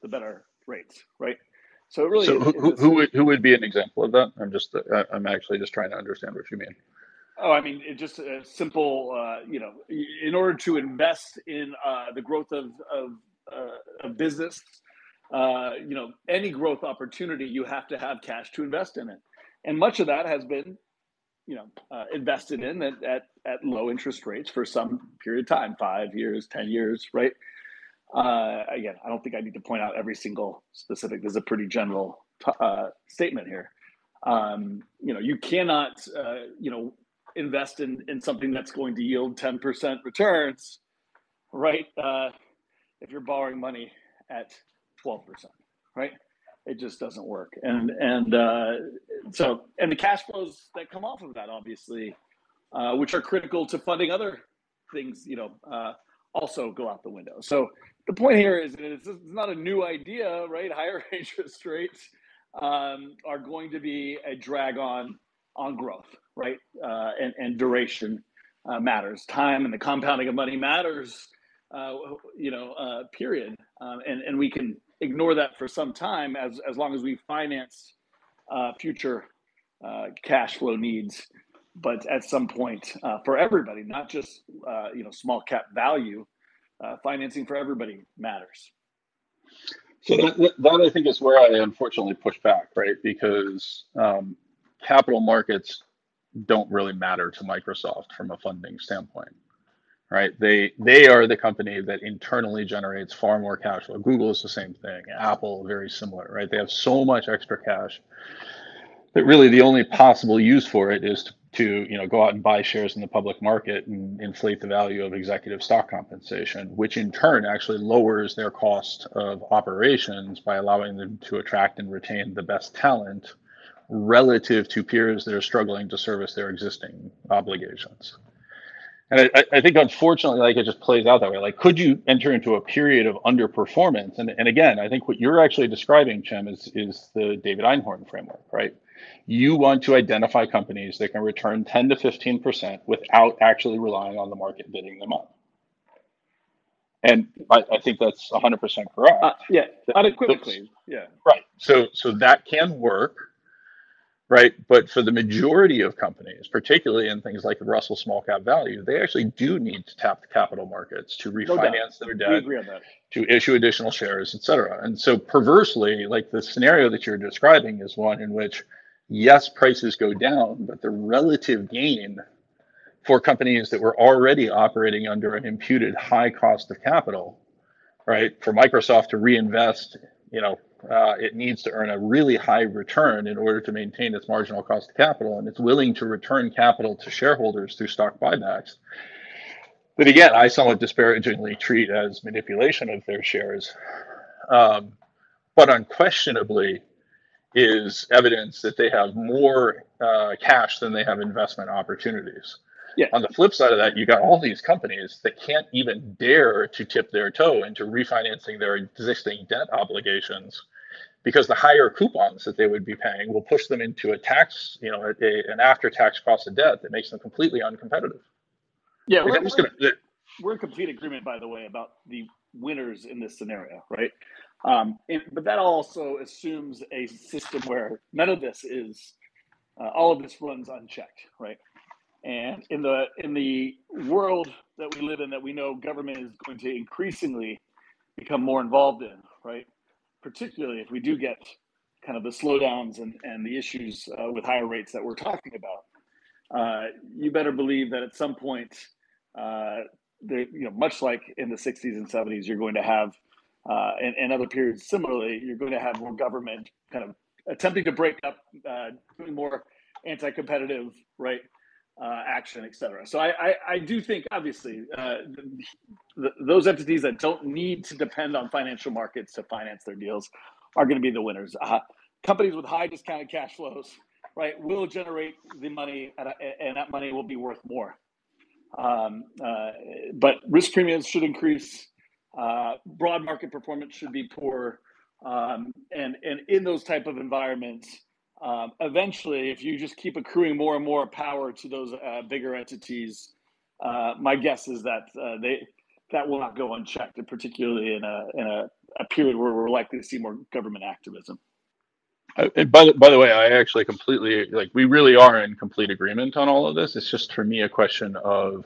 the better rates, right? So it really. So who, who would who would be an example of that? I'm just uh, I'm actually just trying to understand what you mean. Oh, I mean, it just a simple, uh, you know, in order to invest in uh, the growth of of, uh, of business, uh, you know, any growth opportunity, you have to have cash to invest in it, and much of that has been, you know, uh, invested in at, at at low interest rates for some period of time, five years, ten years, right? Uh, again, I don't think I need to point out every single specific. this is a pretty general t- uh, statement here. Um, you know, you cannot, uh, you know, invest in in something that's going to yield 10% returns, right? Uh, if you're borrowing money at 12%, right? It just doesn't work. And and uh, so and the cash flows that come off of that, obviously, uh, which are critical to funding other things, you know, uh, also go out the window. So the point here is it's, it's not a new idea, right? (laughs) Higher interest rates um, are going to be a drag on on growth, right? Uh, and, and duration uh, matters. Time and the compounding of money matters, uh, you know, period. Um, and, and we can ignore that for some time as, as long as we finance uh, future uh, cash flow needs. But at some point, for everybody, not just you know small cap value, financing for everybody matters. So that, that, I think is where I unfortunately push back, right? Because um, capital markets don't really matter to Microsoft from a funding standpoint, right? They they are the company that internally generates far more cash flow. Google is the same thing. Apple very similar, right? They have so much extra cash that really the only possible use for it is to, to you know go out and buy shares in the public market and inflate the value of executive stock compensation, which in turn actually lowers their cost of operations by allowing them to attract and retain the best talent relative to peers that are struggling to service their existing obligations. And I, I, think unfortunately, like it just plays out that way. Like, could you enter into a period of underperformance? And, and again, I think what you're actually describing, Cem, is, is the David Einhorn framework, right? You want to identify companies that can return 10 to 15% without actually relying on the market bidding them up. And I, I think that's 100% correct. Uh, yeah, unequivocally. Yeah. Right. So so that can work right? But for the majority of companies, particularly in things like the Russell Small Cap Value, they actually do need to tap the capital markets to refinance no their debt, to issue additional shares, et cetera. And so perversely, like the scenario that you're describing is one in which, yes, prices go down, but the relative gain for companies that were already operating under an imputed high cost of capital, right? For Microsoft to reinvest, you know, uh, it needs to earn a really high return in order to maintain its marginal cost of capital, and it's willing to return capital to shareholders through stock buybacks. But again, I somewhat disparagingly treat as manipulation of their shares. Um, but unquestionably, is evidence that they have more uh, cash than they have investment opportunities. Yeah. On the flip side of that, you got all these companies that can't even dare to tip their toe into refinancing their existing debt obligations because the higher coupons that they would be paying will push them into a tax, you know, a, an after-tax cost of debt that makes them completely uncompetitive. Yeah, we're, we're, gonna, we're in complete agreement, by the way, about the winners in this scenario, right? Um, and, but that also assumes a system where none of this is, uh, all of this runs unchecked, right? And in the in the world that we live in, that we know government is going to increasingly become more involved in, right? Particularly if we do get kind of the slowdowns and, and the issues uh, with higher rates that we're talking about, uh, you better believe that at some point, uh, you know, much like in the 60s and 70s, you're going to have, uh, and, and other periods similarly, you're going to have more government kind of attempting to break up, uh, doing more anti-competitive, right, uh, action, et cetera. So I, I, I do think, obviously, uh, the, the, those entities that don't need to depend on financial markets to finance their deals are going to be the winners. Uh, companies with high discounted cash flows, right, will generate the money, a, and that money will be worth more. Um, uh, but risk premiums should increase. Uh, broad market performance should be poor. Um, and and in those type of environments, um, eventually, if you just keep accruing more and more power to those uh, bigger entities, uh, my guess is that uh, they that will not go unchecked, particularly in a in a, a, period where we're likely to see more government activism. Uh, and by the, by the way, I actually completely like we really are in complete agreement on all of this. It's just for me a question of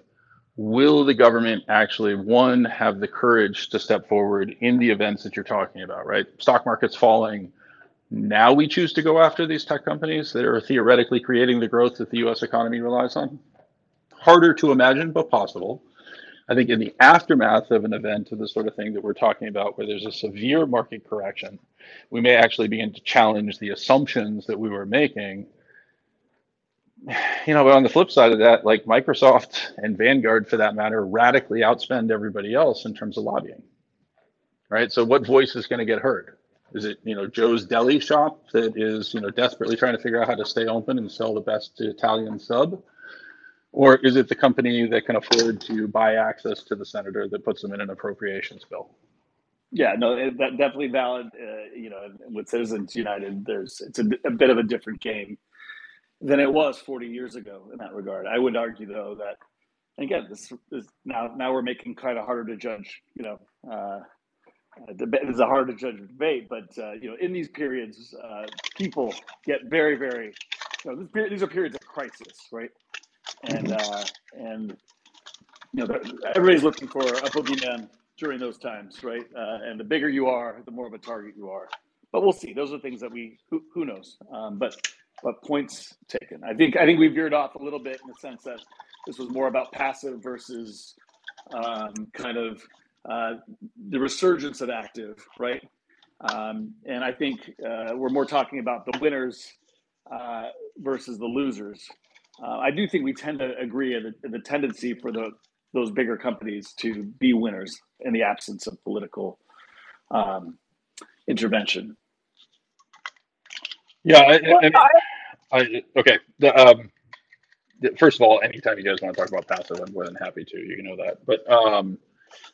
will the government actually one have the courage to step forward in the events that you're talking about, right? Stock market's falling now we choose to go after these tech companies that are theoretically creating the growth that the US economy relies on. Harder to imagine, but possible. I think in the aftermath of an event of the sort of thing that we're talking about, where there's a severe market correction, we may actually begin to challenge the assumptions that we were making. You know, but on the flip side of that, like Microsoft and Vanguard, for that matter, radically outspend everybody else in terms of lobbying. Right. So, what voice is going to get heard? Is it you know Joe's Deli shop that is you know desperately trying to figure out how to stay open and sell the best Italian sub, or is it the company that can afford to buy access to the senator that puts them in an appropriations bill? Yeah, no, that definitely valid. Uh, you know, with Citizens United, there's it's a, a bit of a different game than it was 40 years ago in that regard. I would argue though that again, this is now now we're making kind of harder to judge. You know. Uh, debate is a hard to judge debate, but uh, you know, in these periods, uh, people get very, very. You know, this, these are periods of crisis, right? And uh, and you know, everybody's looking for a boogeyman during those times, right? Uh, and the bigger you are, the more of a target you are. But we'll see. Those are things that we who, who knows. Um, but but points taken. I think I think we veered off a little bit in the sense that this was more about passive versus um, kind of uh, the resurgence of active, right? Um, and I think uh, we're more talking about the winners uh, versus the losers. Uh, I do think we tend to agree on the, the, tendency for the those bigger companies to be winners in the absence of political um, intervention. Yeah, I, I, I, okay. The, um, first of all, anytime you guys want to talk about passive, I'm more than happy to. You know that, but um,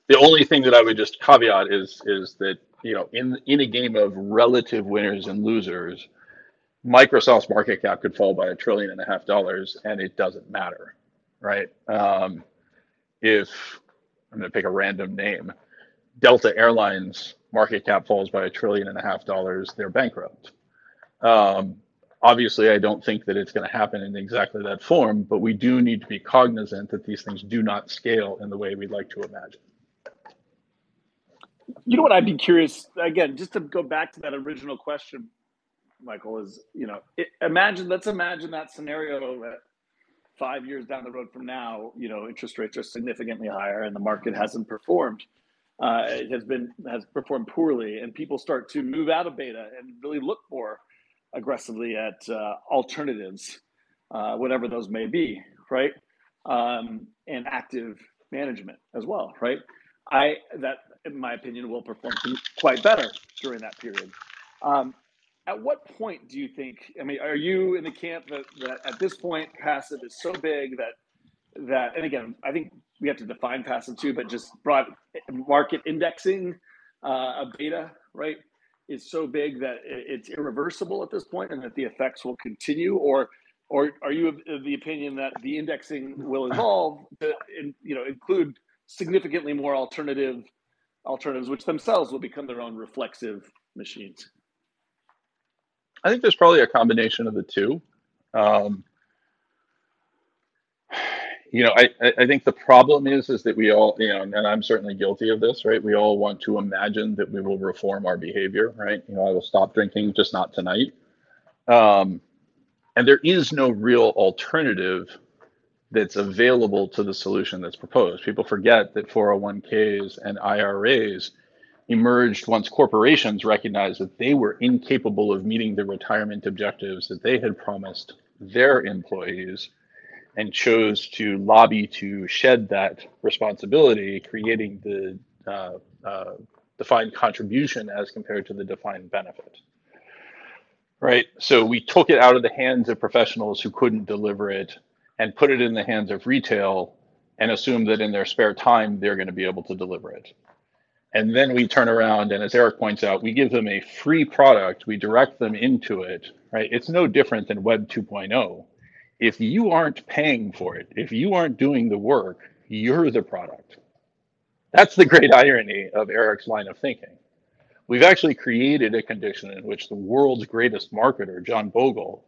the only thing that I would just caveat is is that you know in in a game of relative winners and losers, Microsoft's market cap could fall by a trillion and a half dollars, and it doesn't matter, right? Um, if I'm going to pick a random name, Delta Airlines market cap falls by a trillion and a half dollars, they're bankrupt. Um, obviously, I don't think that it's going to happen in exactly that form, but we do need to be cognizant that these things do not scale in the way we'd like to imagine. You know what? I'd be curious again, just to go back to that original question, Michael. Is you know, it, imagine let's imagine that scenario that five years down the road from now, you know, interest rates are significantly higher and the market hasn't performed. Uh, it has been has performed poorly, and people start to move out of beta and really look more aggressively at uh, alternatives, uh, whatever those may be, right? Um, and active management as well, right? I that, in my opinion, will perform quite better during that period. Um, at what point do you think? I mean, are you in the camp that, that at this point passive is so big that that? And again, I think we have to define passive too, but just broad market indexing uh, a beta, right, is so big that it's irreversible at this point, and that the effects will continue, or or are you of the opinion that the indexing will evolve to you know include significantly more alternative alternatives, which themselves will become their own reflexive machines? I think there's probably a combination of the two. Um, you know, I, I think the problem is is that we all, you know, and I'm certainly guilty of this, right? We all want to imagine that we will reform our behavior, right? You know, I will stop drinking, just not tonight. Um, and there is no real alternative that's available to the solution that's proposed. People forget that 401ks and IRAs emerged once corporations recognized that they were incapable of meeting the retirement objectives that they had promised their employees and chose to lobby to shed that responsibility, creating the uh, uh, defined contribution as compared to the defined benefit. Right. So we took it out of the hands of professionals who couldn't deliver it and put it in the hands of retail and assume that in their spare time they're going to be able to deliver it. And then we turn around and as Eric points out, we give them a free product, we direct them into it, right? It's no different than Web 2.0. If you aren't paying for it, if you aren't doing the work, you're the product. That's the great irony of Eric's line of thinking. We've actually created a condition in which the world's greatest marketer, John Bogle,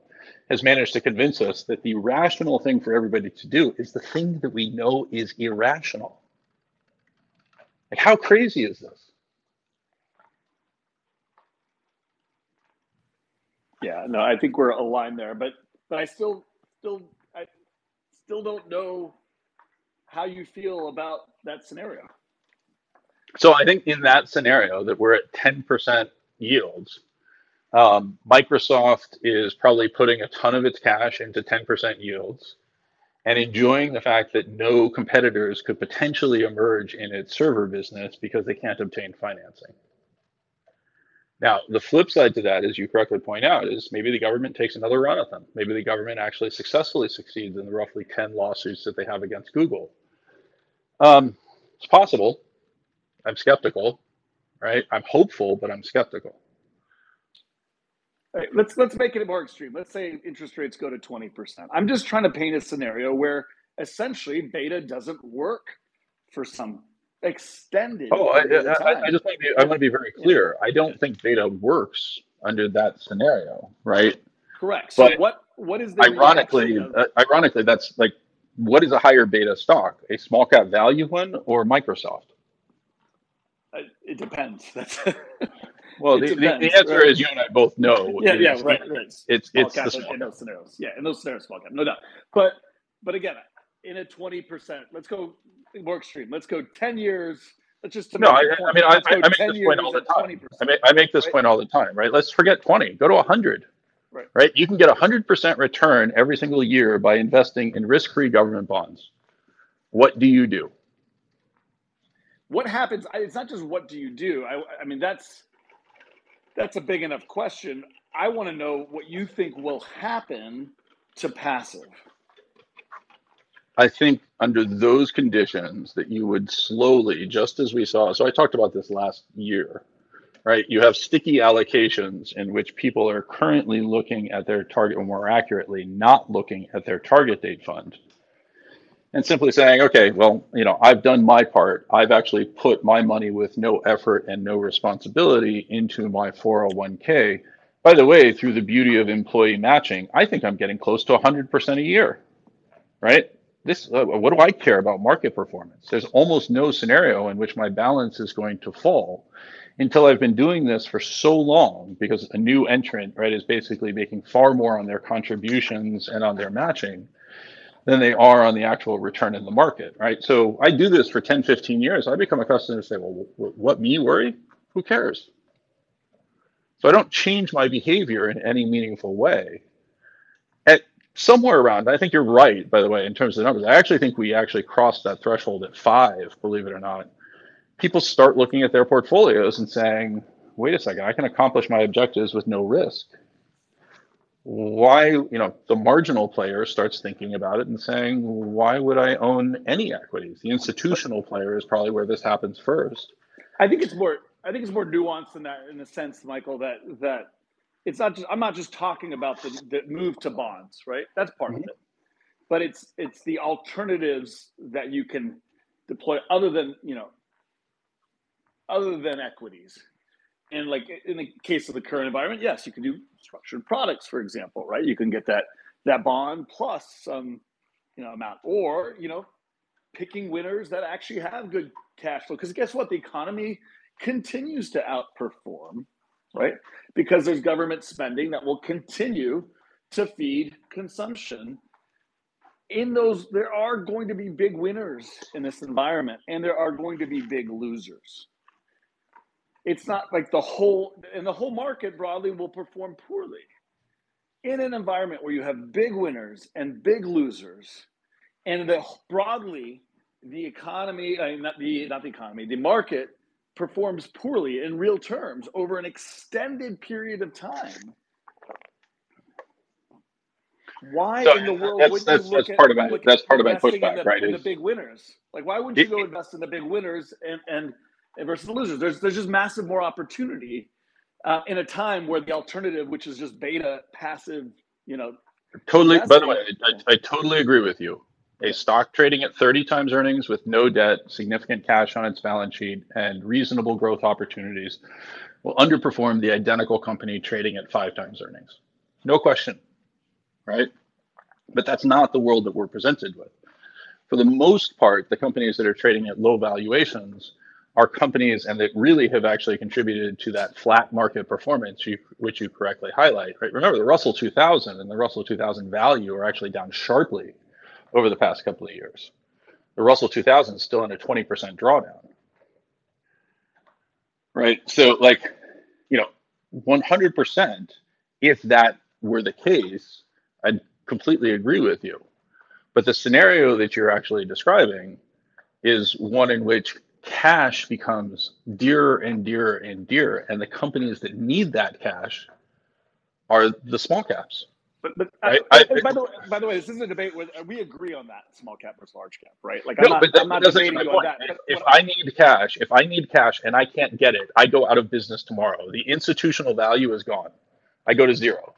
has managed to convince us that the rational thing for everybody to do is the thing that we know is irrational. Like, how crazy is this? Yeah, no, I think we're aligned there, but but I still still I still don't know how you feel about that scenario. So I think in that scenario that we're at 10% yields, um, Microsoft is probably putting a ton of its cash into 10% yields and enjoying the fact that no competitors could potentially emerge in its server business because they can't obtain financing. Now, the flip side to that, as you correctly point out, is maybe the government takes another run at them. Maybe the government actually successfully succeeds in the roughly 10 lawsuits that they have against Google. Um, it's possible. I'm skeptical, right? I'm hopeful, but I'm skeptical. Right, let's let's make it more extreme. Let's say interest rates go to 20%. I'm just trying to paint a scenario where essentially beta doesn't work for some extended. Oh, I, I, I, just want to be I want to be very clear. I don't think beta works under that scenario, right? Correct. So but what what is the ironically of- uh, ironically that's like what is a higher beta stock? A small cap value one or Microsoft? Uh, it depends. (laughs) That's Well, the, depends, the, answer right? is you and I both know. (laughs) Yeah, yeah, right, right. It's small it's the small in those scenarios. Yeah, in those scenarios, small cap, no doubt. But but again, in a twenty percent, let's go more extreme. Let's go ten years. Let's just no. I, I, mean, I, I, make this point all the time. I make I make this right? point all the time. Right. Let's forget twenty. Go to hundred. Right. Right. You can get a hundred percent return every single year by investing in risk-free government bonds. What do you do? What happens? It's not just what do you do. I, I mean, that's that's a big enough question. I want to know what you think will happen to passive. I think under those conditions that you would slowly, just as we saw. So I talked about this last year, right? You have sticky allocations in which people are currently looking at their target, or more accurately, not looking at their target date fund. and simply saying, okay, well, you know, I've done my part. I've actually put my money with no effort and no responsibility into my 401k. By the way, through the beauty of employee matching, I think I'm getting close to 100% a year, right? This, uh, what do I care about market performance? There's almost no scenario in which my balance is going to fall until I've been doing this for so long because a new entrant, right, is basically making far more on their contributions and on their matching than they are on the actual return in the market, right? So I do this for 10, 15 years. I become accustomed to say, well, what me worry? Who cares? So I don't change my behavior in any meaningful way. Somewhere around, I think you're right, by the way, in terms of the numbers. I actually think we actually crossed that threshold at five, believe it or not. People start looking at their portfolios and saying, wait a second, I can accomplish my objectives with no risk why you know the marginal player starts thinking about it and saying why would i own any equities the institutional player is probably where this happens first i think it's more i think it's more nuanced in that in the sense michael that that it's not just i'm not just talking about the, the move to bonds right that's part mm-hmm. of it but it's it's the alternatives that you can deploy other than you know other than equities and like in the case of the current environment, yes, you can do structured products, for example, right? You can get that that bond plus some you know amount, or you know, picking winners that actually have good cash flow. Because guess what? The economy continues to outperform, right? Because there's government spending that will continue to feed consumption. In those, there are going to be big winners in this environment, and there are going to be big losers it's not like the whole and the whole market broadly will perform poorly in an environment where you have big winners and big losers and the broadly the economy I mean, not the not the economy the market performs poorly in real terms over an extended period of time why so in the world that's, would that's, you look that's at, part of my that's part of my pushback the, right the big winners like why wouldn't you go invest in the big winners and and versus the losers. There's there's just massive more opportunity uh, in a time where the alternative, which is just beta passive, you know. Totally. By the way, I, I totally agree with you. A stock trading at 30 times earnings with no debt, significant cash on its balance sheet, and reasonable growth opportunities will underperform the identical company trading at five times earnings. No question. Right? But that's not the world that we're presented with. For the most part, the companies that are trading at low valuations are companies and that really have actually contributed to that flat market performance, you, which you correctly highlight. Right? Remember, the Russell 2000 and the Russell 2000 value are actually down sharply over the past couple of years. The Russell 2000 is still in a 20% drawdown. Right? So, like, you know, 100%, if that were the case, I'd completely agree with you. But the scenario that you're actually describing is one in which cash becomes dearer and dearer and dearer, and the companies that need that cash are the small caps. But, but uh. I, I, by the way, by the way, this is a debate where we agree on that small cap versus large cap, right? Like, no, I'm not, but that, I'm not debating you on that. If, if I need cash, if I need cash and I can't get it, I go out of business tomorrow. The institutional value is gone. I go to zero.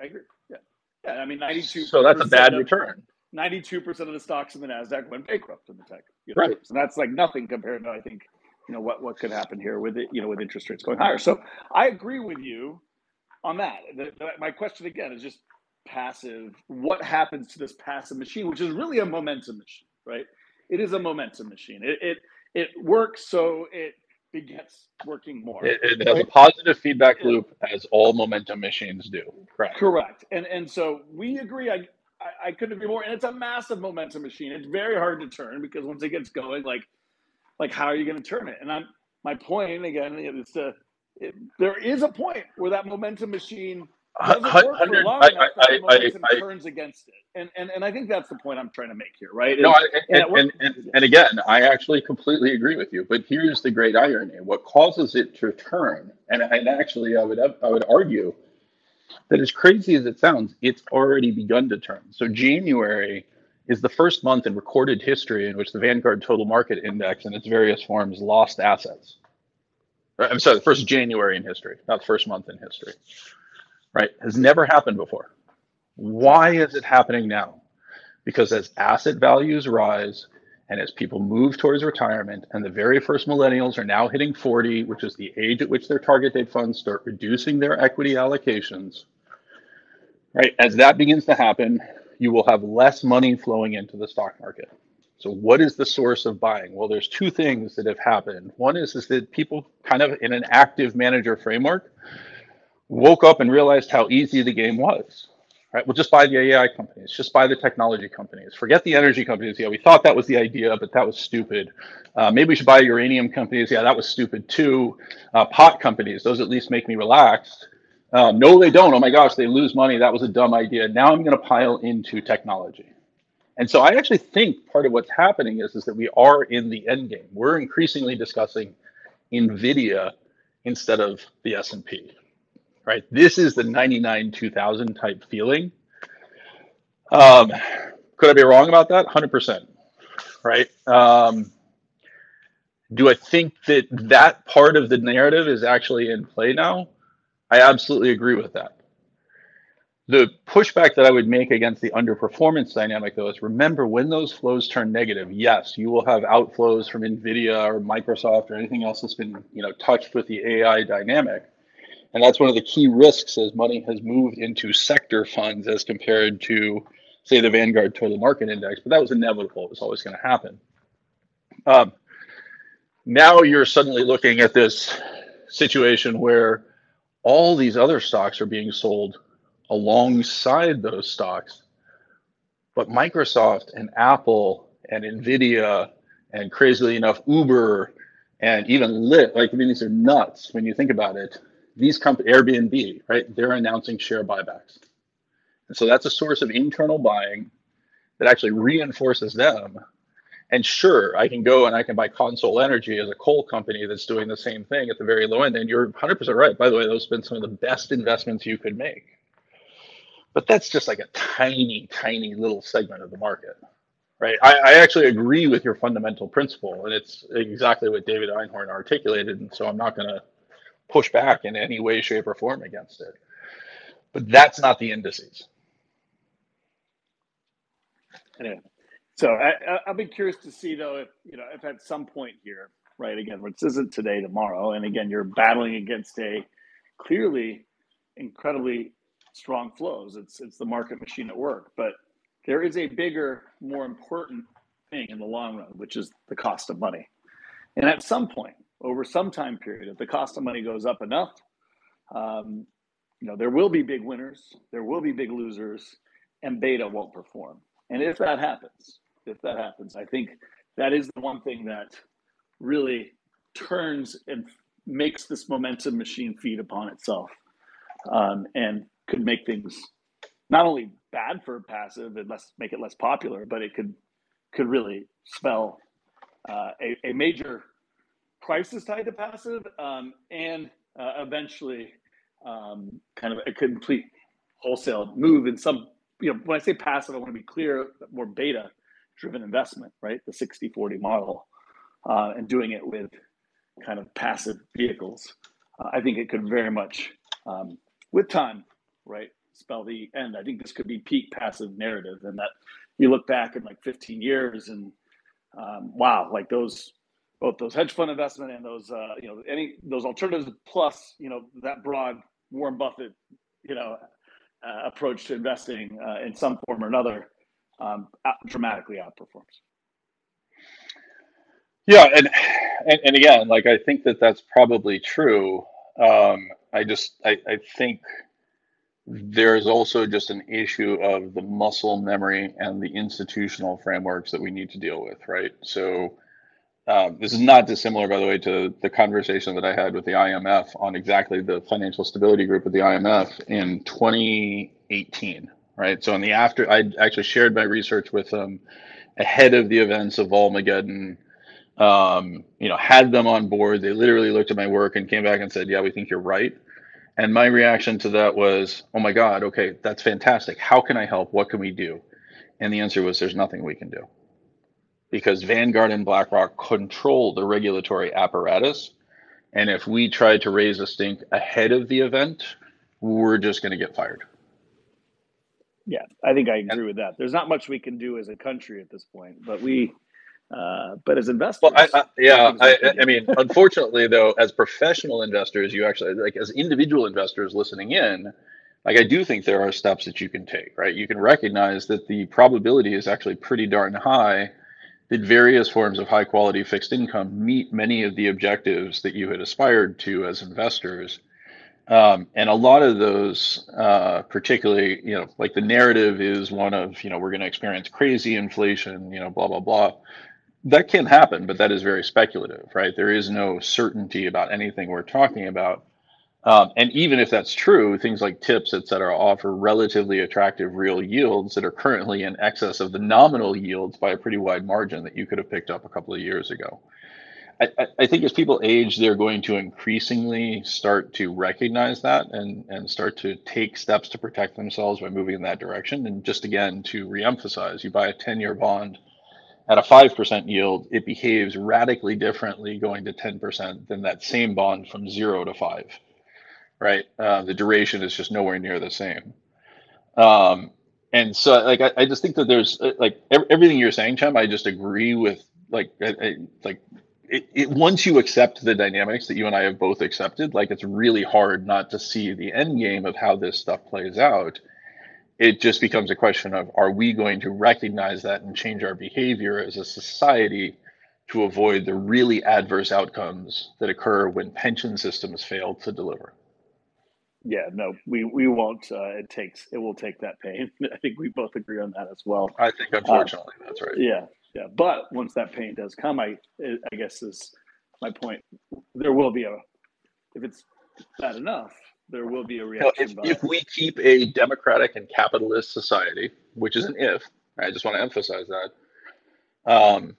I agree. Yeah, yeah. I mean, ninety-two. So that's a bad return. 92% of the stocks in the Nasdaq went bankrupt in the tech. Universe. Right. And that's like nothing compared to I think you know what what could happen here with it, you know with interest rates going higher. So I agree with you on that. The, the, my question again is just passive. What happens to this passive machine, which is really a momentum machine, right? It is a momentum machine. It it, it works so it begets working more. It, it has right? a positive feedback loop, as all momentum machines do. Correct. Correct. And and so we agree. I I, I couldn't agree more. And it's a massive momentum machine. It's very hard to turn because once it gets going, like, like how are you going to turn it? And I'm my point again is to it, there is a point where that momentum machine doesn't work for long I, enough I, momentum I, turns against it. And, and and I think that's the point I'm trying to make here, right? No, and, and, and, and, and again, I actually completely agree with you. But here's the great irony: what causes it to turn, and, and actually, I would I would argue that as crazy as it sounds, it's already begun to turn. So January is the first month in recorded history in which the Vanguard Total Market Index in its various forms lost assets. I'm sorry, the first January in history, not the first month in history. Right? Has never happened before. Why is it happening now? because as asset values rise and as people move towards retirement and the very first millennials are now hitting 40 which is the age at which their target date funds start reducing their equity allocations right as that begins to happen you will have less money flowing into the stock market so what is the source of buying well there's two things that have happened one is, is that people kind of in an active manager framework woke up and realized how easy the game was right? We'll just buy the AI companies, just buy the technology companies. Forget the energy companies. Yeah, we thought that was the idea, but that was stupid. Uh, maybe we should buy uranium companies. Yeah, that was stupid too. Uh, pot companies, those at least make me relaxed. Uh, no, they don't. Oh my gosh, they lose money. That was a dumb idea. Now I'm going to pile into technology. And so I actually think part of what's happening is, is that we are in the end game. We're increasingly discussing NVIDIA instead of the S&P right? This is the 99 2000 type feeling. Um, could I be wrong about that? 100%, right? Um, do I think that that part of the narrative is actually in play now? I absolutely agree with that. The pushback that I would make against the underperformance dynamic, though, is remember when those flows turn negative, yes, you will have outflows from NVIDIA or Microsoft or anything else that's been you know touched with the AI dynamic. And that's one of the key risks as money has moved into sector funds as compared to, say, the Vanguard Total Market Index. But that was inevitable. It was always going to happen. Um, now you're suddenly looking at this situation where all these other stocks are being sold alongside those stocks. But Microsoft and Apple and Nvidia and crazily enough Uber and even Lyft, like I mean, these are nuts when you think about it these companies, Airbnb, right? They're announcing share buybacks. And so that's a source of internal buying that actually reinforces them. And sure, I can go and I can buy CONSOL Energy as a coal company that's doing the same thing at the very low end. And you're 100% right. By the way, those have been some of the best investments you could make. But that's just like a tiny, tiny little segment of the market, right? I, I actually agree with your fundamental principle. And it's exactly what David Einhorn articulated. And so I'm not going to push back in any way, shape, or form against it. But that's not the indices. Anyway, so I, I'll be curious to see though if you know if at some point here, right? Again, which isn't today, tomorrow, and again, you're battling against a clearly incredibly strong flows. It's it's the market machine at work, but there is a bigger, more important thing in the long run, which is the cost of money. And at some point, over some time period, if the cost of money goes up enough, um, you know, there will be big winners, there will be big losers, and beta won't perform. And if that happens, if that happens, I think that is the one thing that really turns and makes this momentum machine feed upon itself um, and could make things not only bad for passive and less make it less popular, but it could could really spell uh, a, a major prices tied to passive um, and uh, eventually um, kind of a complete wholesale move in some you know when i say passive i want to be clear more beta driven investment right? The 60 40 model uh, and doing it with kind of passive vehicles. Uh, i think it could very much um, with time right spell the end. I think this could be peak passive narrative and that you look back in like 15 years and um, wow like those both those hedge fund investment and those uh, you know any those alternatives plus you know that broad Warren Buffett you know uh, approach to investing uh, in some form or another um, dramatically outperforms. Yeah, and, and and again, like I think that that's probably true. Um, I just I, I think there's also just an issue of the muscle memory and the institutional frameworks that we need to deal with, right? So um, this is not dissimilar, by the way, to the conversation that I had with the IMF on exactly the financial stability group of the IMF in 2018, right? So in the after, I actually shared my research with them ahead of the events of Volmageddon. Um, you know, had them on board. They literally looked at my work and came back and said, "Yeah, we think you're right." And my reaction to that was, "Oh my God, okay, that's fantastic. How can I help? What can we do?" And the answer was, "There's nothing we can do." Because Vanguard and BlackRock control the regulatory apparatus. And if we try to raise a stink ahead of the event, we're just going to get fired. Yeah, I think I agree with that. There's not much we can do as a country at this point, but we, uh, but as investors, well, I, I, yeah, I, I mean, (laughs) unfortunately, though, as professional investors, you actually like as individual investors listening in, like I do think there are steps that you can take. Right, you can recognize that the probability is actually pretty darn high that various forms of high quality fixed income meet many of the objectives that you had aspired to as investors um, and a lot of those, uh, particularly, you know, like the narrative is one of, you know, we're going to experience crazy inflation, you know, blah, blah, blah. That can happen, but that is very speculative, right? There is no certainty about anything we're talking about. Um, and even if that's true, things like TIPS, et cetera, offer relatively attractive real yields that are currently in excess of the nominal yields by a pretty wide margin that you could have picked up a couple of years ago. I, I think as people age, they're going to increasingly start to recognize that and, and start to take steps to protect themselves by moving in that direction. And just again, to reemphasize, you buy a 10 year bond at a 5% yield, it behaves radically differently going to 10% than that same bond from zero to five, right? Uh, the duration is just nowhere near the same. Um, and so like I, I, just think that there's uh, like everything you're saying, Cem, I just agree with like I, like it, it, once you accept the dynamics that you and I have both accepted, like it's really hard not to see the end game of how this stuff plays out. It just becomes a question of are we going to recognize that and change our behavior as a society to avoid the really adverse outcomes that occur when pension systems fail to deliver? Yeah, no, we we won't. Uh, it takes it will take that pain. (laughs) I think we both agree on that as well. I think, unfortunately, uh, that's right. Yeah, yeah. But once that pain does come, I I guess is my point. There will be a if it's bad enough, there will be a reaction. if, if we keep a democratic and capitalist society, which is an if, I just want to emphasize that. Um,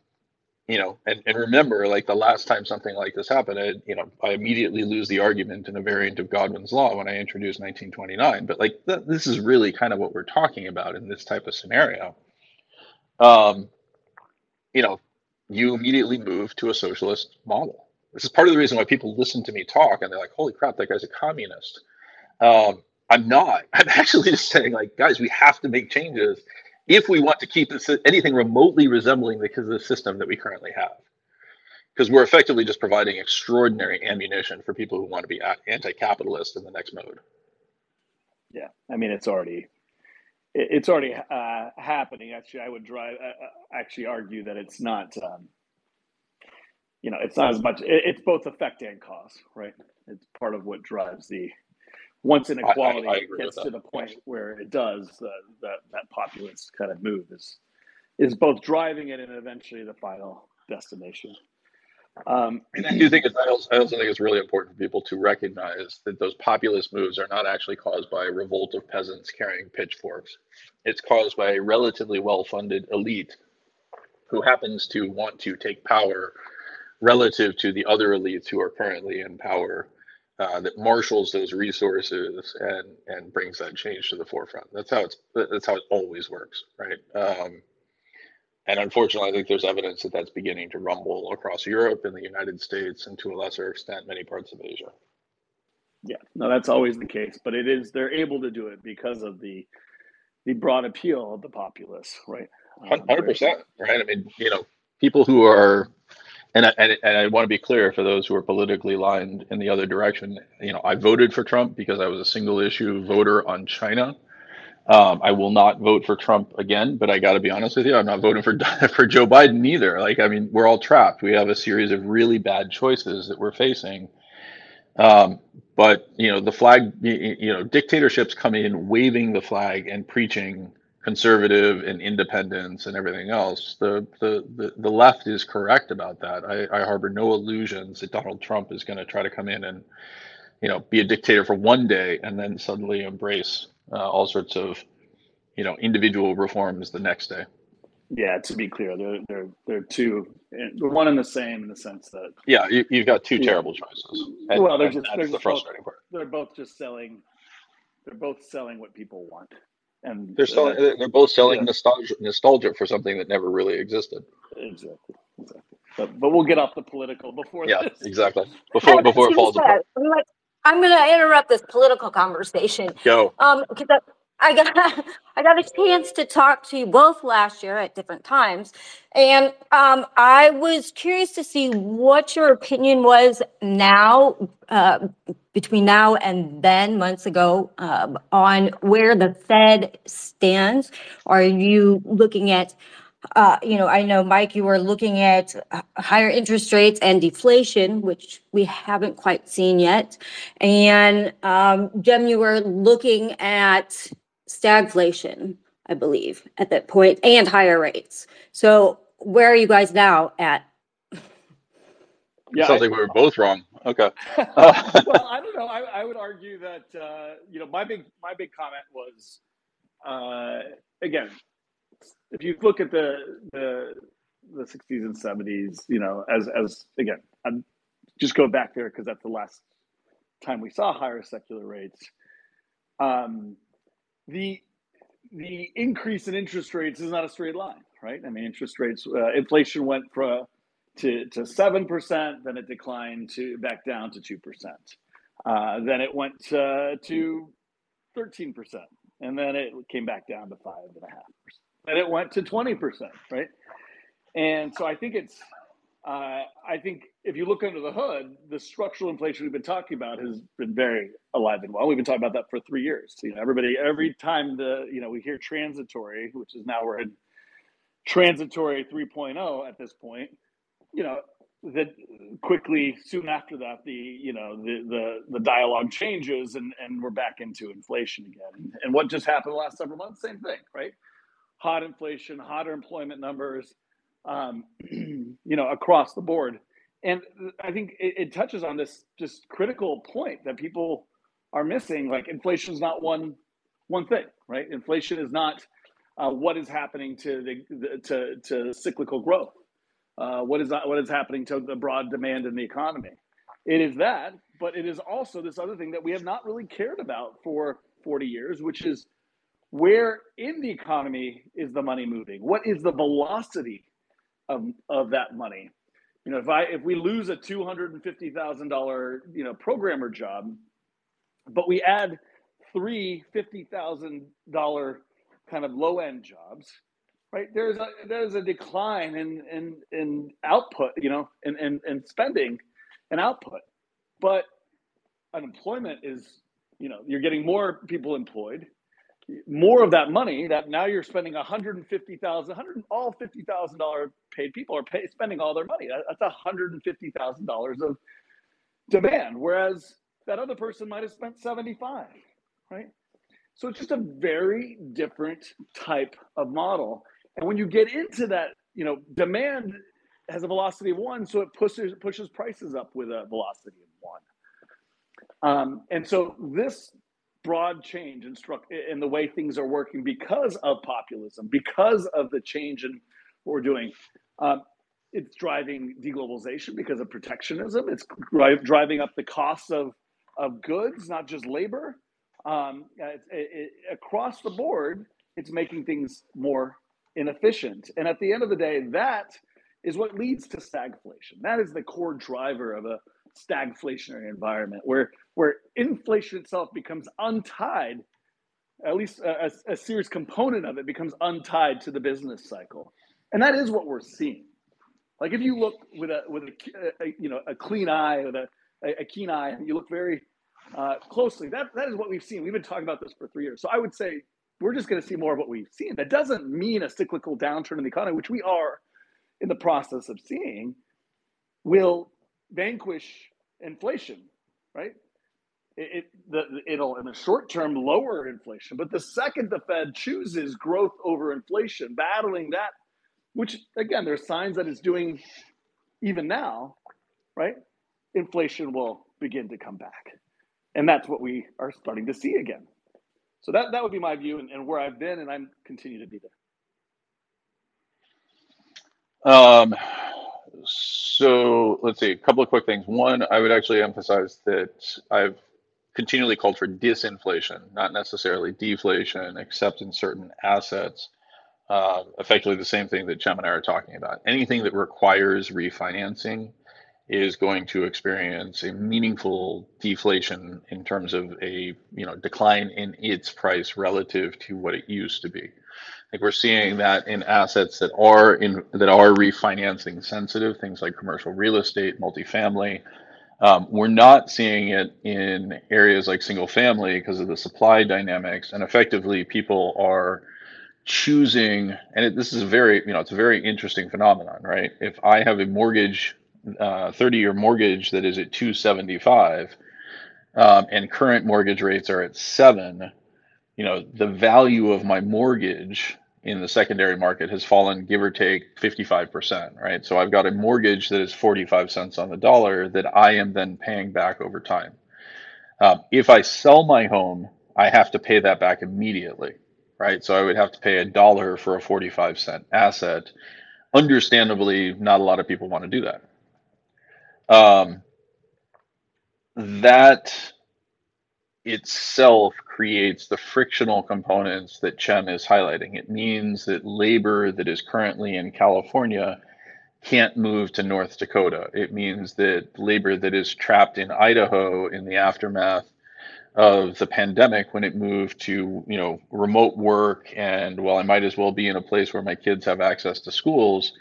you know, and, and remember, like the last time something like this happened, I, you know, I immediately lose the argument in a variant of Godwin's law when I introduced 1929. But like, th- this is really kind of what we're talking about in this type of scenario. Um, you know, you immediately move to a socialist model. This is part of the reason why people listen to me talk and they're like, holy crap, that guy's a communist. Um, I'm not. (laughs) I'm actually just saying, like, guys, we have to make changes if we want to keep anything remotely resembling the, system that we currently have. Because we're effectively just providing extraordinary ammunition for people who want to be anti capitalist in the next mode. Yeah. I mean, it's already it's already uh, happening. Actually, I would drive uh, uh, actually argue that it's not. Um, you know, it's not as much. It, it's both effect and cause, right? It's part of what drives the once inequality I, I, I gets to the point where it does uh, that that populist kind of move is is both driving it and eventually the final destination. Um, and I do think it's, I also, I also think it's really important for people to recognize that those populist moves are not actually caused by a revolt of peasants carrying pitchforks. It's caused by a relatively well-funded elite who happens to want to take power relative to the other elites who are currently in power uh, that marshals those resources and and brings that change to the forefront. That's how it's that's how it always works, right? Um, and unfortunately, I think there's evidence that that's beginning to rumble across Europe and the United States, and to a lesser extent, many parts of Asia. Yeah, no, that's always the case, but it is they're able to do it because of the the broad appeal of the populace, right? Um, Hundred percent, right? I mean, you know, people who are, and I, and, and I want to be clear for those who are politically aligned in the other direction. You know, I voted for Trump because I was a single issue voter on China um, I will not vote for Trump again, but I got to be honest with you, I'm not voting for (laughs) for Joe Biden either. Like, I mean, we're all trapped. We have a series of really bad choices that we're facing. Um, but you know, the flag, you know, dictatorships come in waving the flag and preaching conservative and independence and everything else. The the the, the left is correct about that. I, I harbor no illusions that Donald Trump is going to try to come in and you know be a dictator for one day and then suddenly embrace uh, all sorts of you know individual reforms the next day. Yeah, to be clear, they're they're they're two they're one and the same in the sense that yeah, you, have got two terrible choices. And, well, they're just they're the frustrating both, part. They're both just selling. They're both selling what people want, and they're selling. Uh, they're both selling yeah. nostalgia nostalgia for something that never really existed. Exactly. Exactly. But, but we'll get off the political before. Yeah, this. exactly. (laughs) Before before it falls apart. I'm going to interrupt this political conversation. Go. Um, because I got (laughs) I got a chance to talk to you both last year at different times, and um, I was curious to see what your opinion was now, uh, between now and then, months ago, um, on where the Fed stands. Are you looking at uh, you know, I know, Mike, you were looking at uh, higher interest rates and deflation, which we haven't quite seen yet. And um, you were looking at stagflation, I believe, at that point, and higher rates. So where are you guys now at? Yeah, Sounds I, like we were both wrong. Okay. (laughs) well, I don't know. I, I would argue that uh, you know my big my big comment was uh, again if you look at the the the 60s and 70s, you know, as as again, I'm just go back there because that's the last time we saw higher secular rates. Um, the the increase in interest rates is not a straight line, right? I mean, interest rates, uh, inflation went from to to seven percent, then it declined to back down to two percent. Uh, then it went uh, to thirteen percent, and then it came back down to five and a half percent and it went to 20%, right? And so I think it's, uh, I think if you look under the hood, the structural inflation we've been talking about has been very alive and well. We've been talking about that for three years. You know, everybody, every time the, you know, we hear transitory, which is now we're in transitory 3.0 at this point, you know, that quickly soon after that the you know the the the dialogue changes and and we're back into inflation again and what just happened the last several months same thing right hot inflation, hotter employment numbers, um, (clears throat) you know, across the board. And I think it, it, touches on this just critical point that people are missing. Like inflation is not one one thing, right? Inflation is not uh, what is happening to the, the to to cyclical growth. Uh, what is what is happening to the broad demand in the economy? It is that, but it is also this other thing that we have not really cared about for 40 years, which is where in the economy is the money moving? What is the velocity of, of that money? You know, if I if we lose a two hundred and fifty thousand dollar you know programmer job, but we add three fifty thousand dollar kind of low end jobs, right? There's a there's a decline in in in output, you know, in in, in spending and output, but unemployment is you know you're getting more people employed more of that money that now you're spending 150,000 100 all $50,000 paid people are pay, spending all their money. That's $150,000 of demand whereas that other person might have spent 75 right? So it's just a very different type of model. And when you get into that you know demand has a velocity of 1 so it pushes pushes prices up with a velocity of 1 um, and so this broad change in, in the way things are working because of populism, because of the change in what we're doing. Um, it's driving deglobalization because of protectionism. It's dri- driving up the costs of, of goods, not just labor. Um, it, it, across the board, it's making things more inefficient. And at the end of the day, that is what leads to stagflation. That is the core driver of a stagflationary environment where where inflation itself becomes untied at least a, a, serious component of it becomes untied to the business cycle. And that is what we're seeing. Like if you look with a with a, a you know a clean eye with a, a, keen eye and you look very uh, closely that that is what we've seen. We've been talking about this for three years. So i would say we're just going to see more of what we've seen. That doesn't mean a cyclical downturn in the economy which we are in the process of seeing will vanquish inflation, right? It, it it'll in the short term lower inflation, but the second the Fed chooses growth over inflation, battling that, which again there's signs that it's doing even now, right? Inflation will begin to come back, and that's what we are starting to see again. So that that would be my view and, and where I've been, and I'm continue to be there. Um, so let's see, a couple of quick things. One, I would actually emphasize that I've continually called for disinflation, not necessarily deflation, except in certain assets. Uh, effectively, the same thing that Cem and I are talking about. Anything that requires refinancing is going to experience a meaningful deflation in terms of a you know decline in its price relative to what it used to be. Think we're seeing that in assets that are in that are refinancing sensitive, things like commercial real estate, multifamily. Um, we're not seeing it in areas like single family because of the supply dynamics, and effectively people are choosing. And it, this is a very you know it's a very interesting phenomenon, right? If I have a mortgage uh, 30 year mortgage that is at 275 um, and current mortgage rates are at seven, you know, the value of my mortgage in the secondary market has fallen, give or take 55%, right? So I've got a mortgage that is 45 cents on the dollar that I am then paying back over time. Um, if I sell my home, I have to pay that back immediately, right? So I would have to pay a dollar for a 45 cent asset. Understandably, not a lot of people want to do that. Um, that itself creates the frictional components that Cem is highlighting. It means that labor that is currently in California can't move to North Dakota. It means that labor that is trapped in Idaho in the aftermath of the pandemic when it moved to, you know, remote work and well I might as well be in a place where my kids have access to schools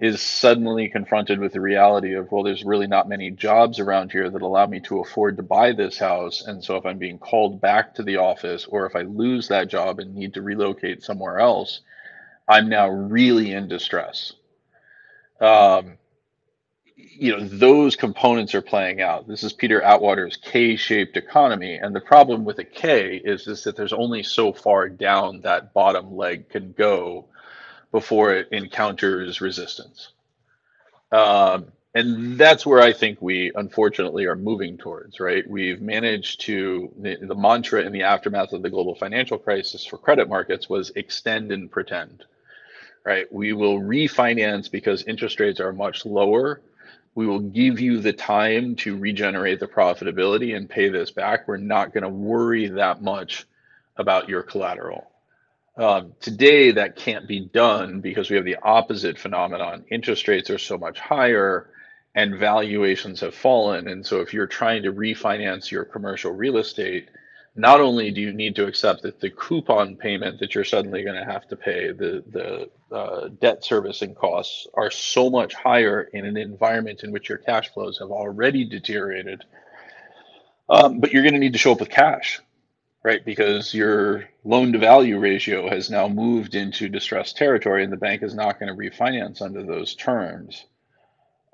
is suddenly confronted with the reality of well there's really not many jobs around here that allow me to afford to buy this house. And so if i'm being called back to the office or if i lose that job and need to relocate somewhere else i'm now really in distress. Um, you know those components are playing out. This is peter atwater's k-shaped economy. And the problem with a k is, is that there's only so far down that bottom leg can go before it encounters resistance. Um, and that's where I think we unfortunately are moving towards, right? We've managed to, the, the, mantra in the aftermath of the global financial crisis for credit markets was extend and pretend, right? We will refinance because interest rates are much lower. We will give you the time to regenerate the profitability and pay this back. We're not going to worry that much about your collateral. Um, today, that can't be done because we have the opposite phenomenon. Interest rates are so much higher and valuations have fallen. And so, if you're trying to refinance your commercial real estate, not only do you need to accept that the coupon payment that you're suddenly going to have to pay, the, the uh, debt servicing costs are so much higher in an environment in which your cash flows have already deteriorated, um, but you're going to need to show up with cash right? Because your loan to value ratio has now moved into distressed territory and the bank is not going to refinance under those terms.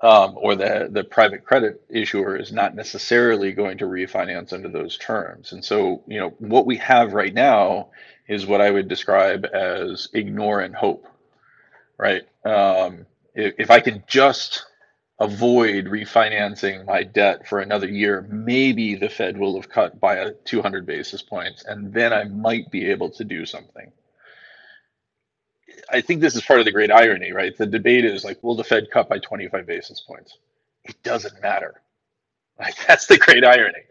Um, or the, the private credit issuer is not necessarily going to refinance under those terms. And so, you know, what we have right now is what I would describe as ignore and hope, right? Um, if, if I could just avoid refinancing my debt for another year, maybe the Fed will have cut by a 200 basis points, and then I might be able to do something. I think this is part of the great irony, right? The debate is like, will the Fed cut by 25 basis points? It doesn't matter. Like (laughs) that's the great irony.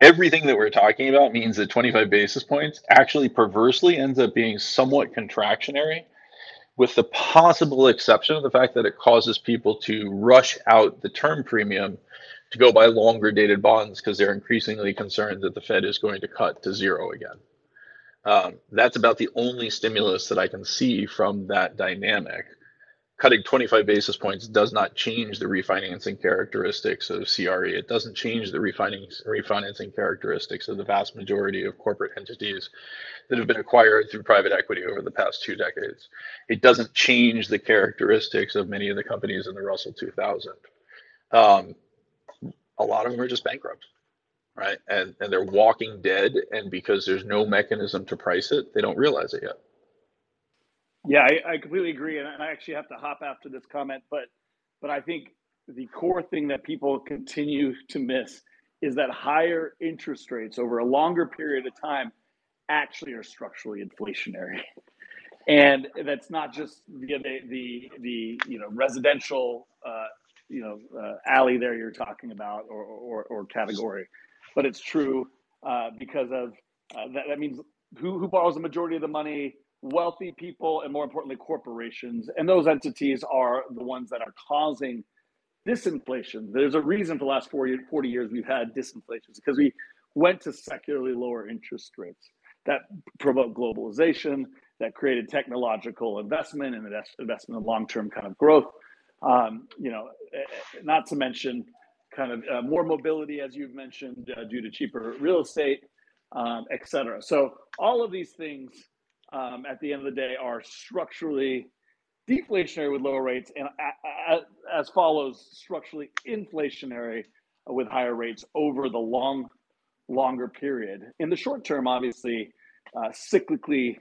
Everything that we're talking about means that 25 basis points actually perversely ends up being somewhat contractionary with the possible exception of the fact that it causes people to rush out the term premium to go buy longer dated bonds because they're increasingly concerned that the Fed is going to cut to zero again. Um, that's about the only stimulus that I can see from that dynamic cutting 25 basis points does not change the refinancing characteristics of CRE. It doesn't change the refinancing characteristics of the vast majority of corporate entities that have been acquired through private equity over the past two decades. It doesn't change the characteristics of many of the companies in the Russell 2000. Um, a lot of them are just bankrupt, right? And, and they're walking dead. And because there's no mechanism to price it, they don't realize it yet. Yeah, I, I completely agree, and I actually have to hop after this comment, but but I think the core thing that people continue to miss is that higher interest rates over a longer period of time actually are structurally inflationary. And that's not just the, the, the you know residential uh, you know uh, alley there you're talking about or, or, or category, but it's true uh, because of uh, that, that means who, who borrows the majority of the money wealthy people and more importantly corporations and those entities are the ones that are causing disinflation. There's a reason for the last 40, 40 years we've had disinflation because we went to secularly lower interest rates that promote globalization, that created technological investment and investment in long-term kind of growth. Um, you know, eh, eh, not to mention kind of uh, more mobility, as you've mentioned, uh, due to cheaper real estate, um. So all of these things, um, at the end of the day, are structurally deflationary with lower rates, and as follows: structurally inflationary with higher rates over the long, longer period. In the short term, obviously, uh, cyclically,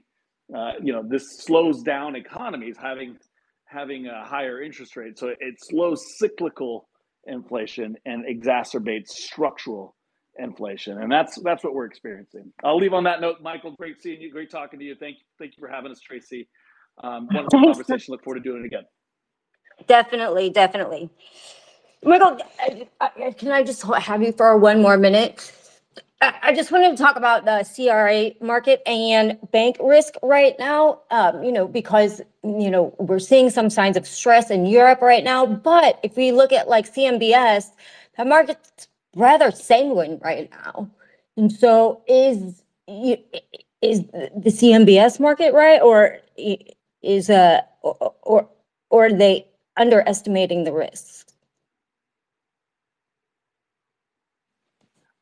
uh, you know, this slows down economies having having a higher interest rate, so it slows cyclical inflation and exacerbates structural inflation, and that's that's what we're experiencing. I'll leave on that note, Michael. Great seeing you. Great talking to you. Thank you. thank you for having us, Tracy. Um, wonderful (laughs) conversation. Look forward to doing it again. Definitely, definitely. Michael, can I just have you for one more minute? I just wanted to talk about the CRE market and bank risk right now. Um, you know, because you know we're seeing some signs of stress in Europe right now. But if we look at like CMBS, the market's rather sanguine right now. And so, is is the CMBS market right, or is uh or or, or are they underestimating the risks?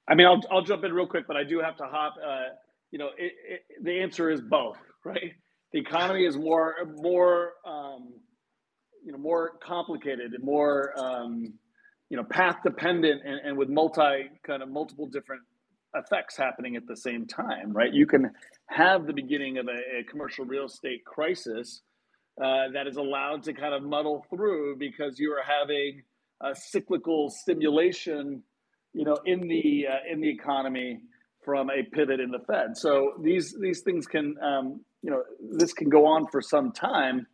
I mean, I'll I'll jump in real quick, but I do have to hop. Uh, you know, it, it, the answer is both, right? The economy is more more um, you know more complicated and more um, you know path dependent and, and with multi kind of multiple different effects happening at the same time, right? You can have the beginning of a, a commercial real estate crisis uh, that is allowed to kind of muddle through because you are having a cyclical stimulation you know, in the uh, in the economy from a pivot in the Fed. So these these things can, um, you know, this can go on for some time.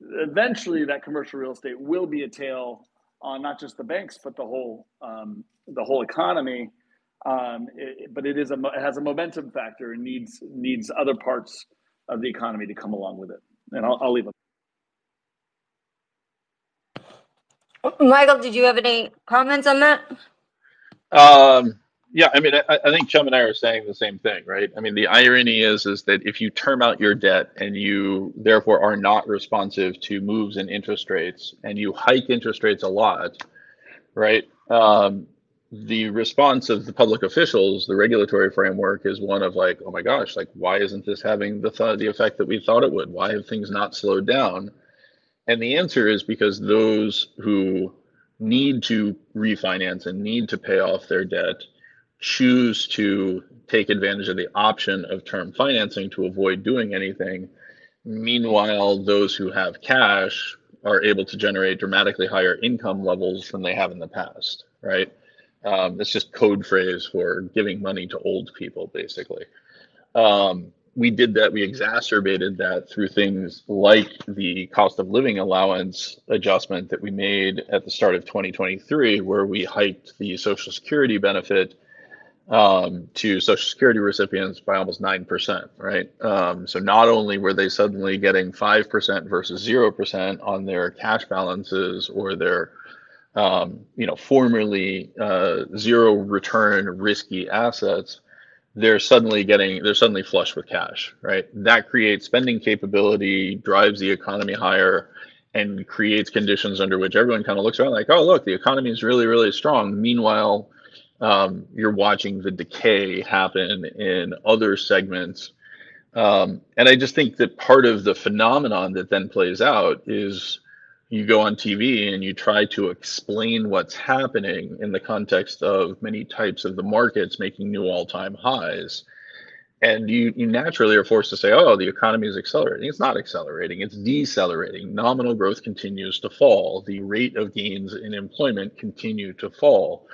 Eventually, that commercial real estate will be a tail on not just the banks but the whole um, the whole economy. Um, it, but it is a it has a momentum factor and needs needs other parts of the economy to come along with it. And I'll, I'll leave it. Michael, did you have any comments on that? Um, yeah, I mean, I, I think Cem and I are saying the same thing, right? I mean, the irony is is that if you term out your debt and you therefore are not responsive to moves in interest rates, and you hike interest rates a lot, right? Um, the response of the public officials, the regulatory framework, is one of like, oh my gosh, like why isn't this having the th- the effect that we thought it would? Why have things not slowed down? And the answer is because those who need to refinance and need to pay off their debt choose to take advantage of the option of term financing to avoid doing anything. Meanwhile, those who have cash are able to generate dramatically higher income levels than they have in the past, right? Um, it's just code phrase for giving money to old people, basically. Um, we did that, we exacerbated that through things like the cost of living allowance adjustment that we made at the start of 2023, where we hiked the Social Security benefit um, to Social Security recipients by almost 9%, right? Um, so not only were they suddenly getting 5% versus 0% on their cash balances or their um, you know, formerly uh, zero return risky assets, they're suddenly getting they're suddenly flush with cash right that creates spending capability drives the economy higher and creates conditions under which everyone kind of looks around like oh look the economy is really really strong meanwhile um, you're watching the decay happen in other segments. Um, and i just think that part of the phenomenon that then plays out is you go on TV and you try to explain what's happening in the context of many types of the markets making new all-time highs. And you, you naturally are forced to say oh the economy is accelerating. It's not accelerating. It's decelerating. Nominal growth continues to fall. The rate of gains in employment continue to fall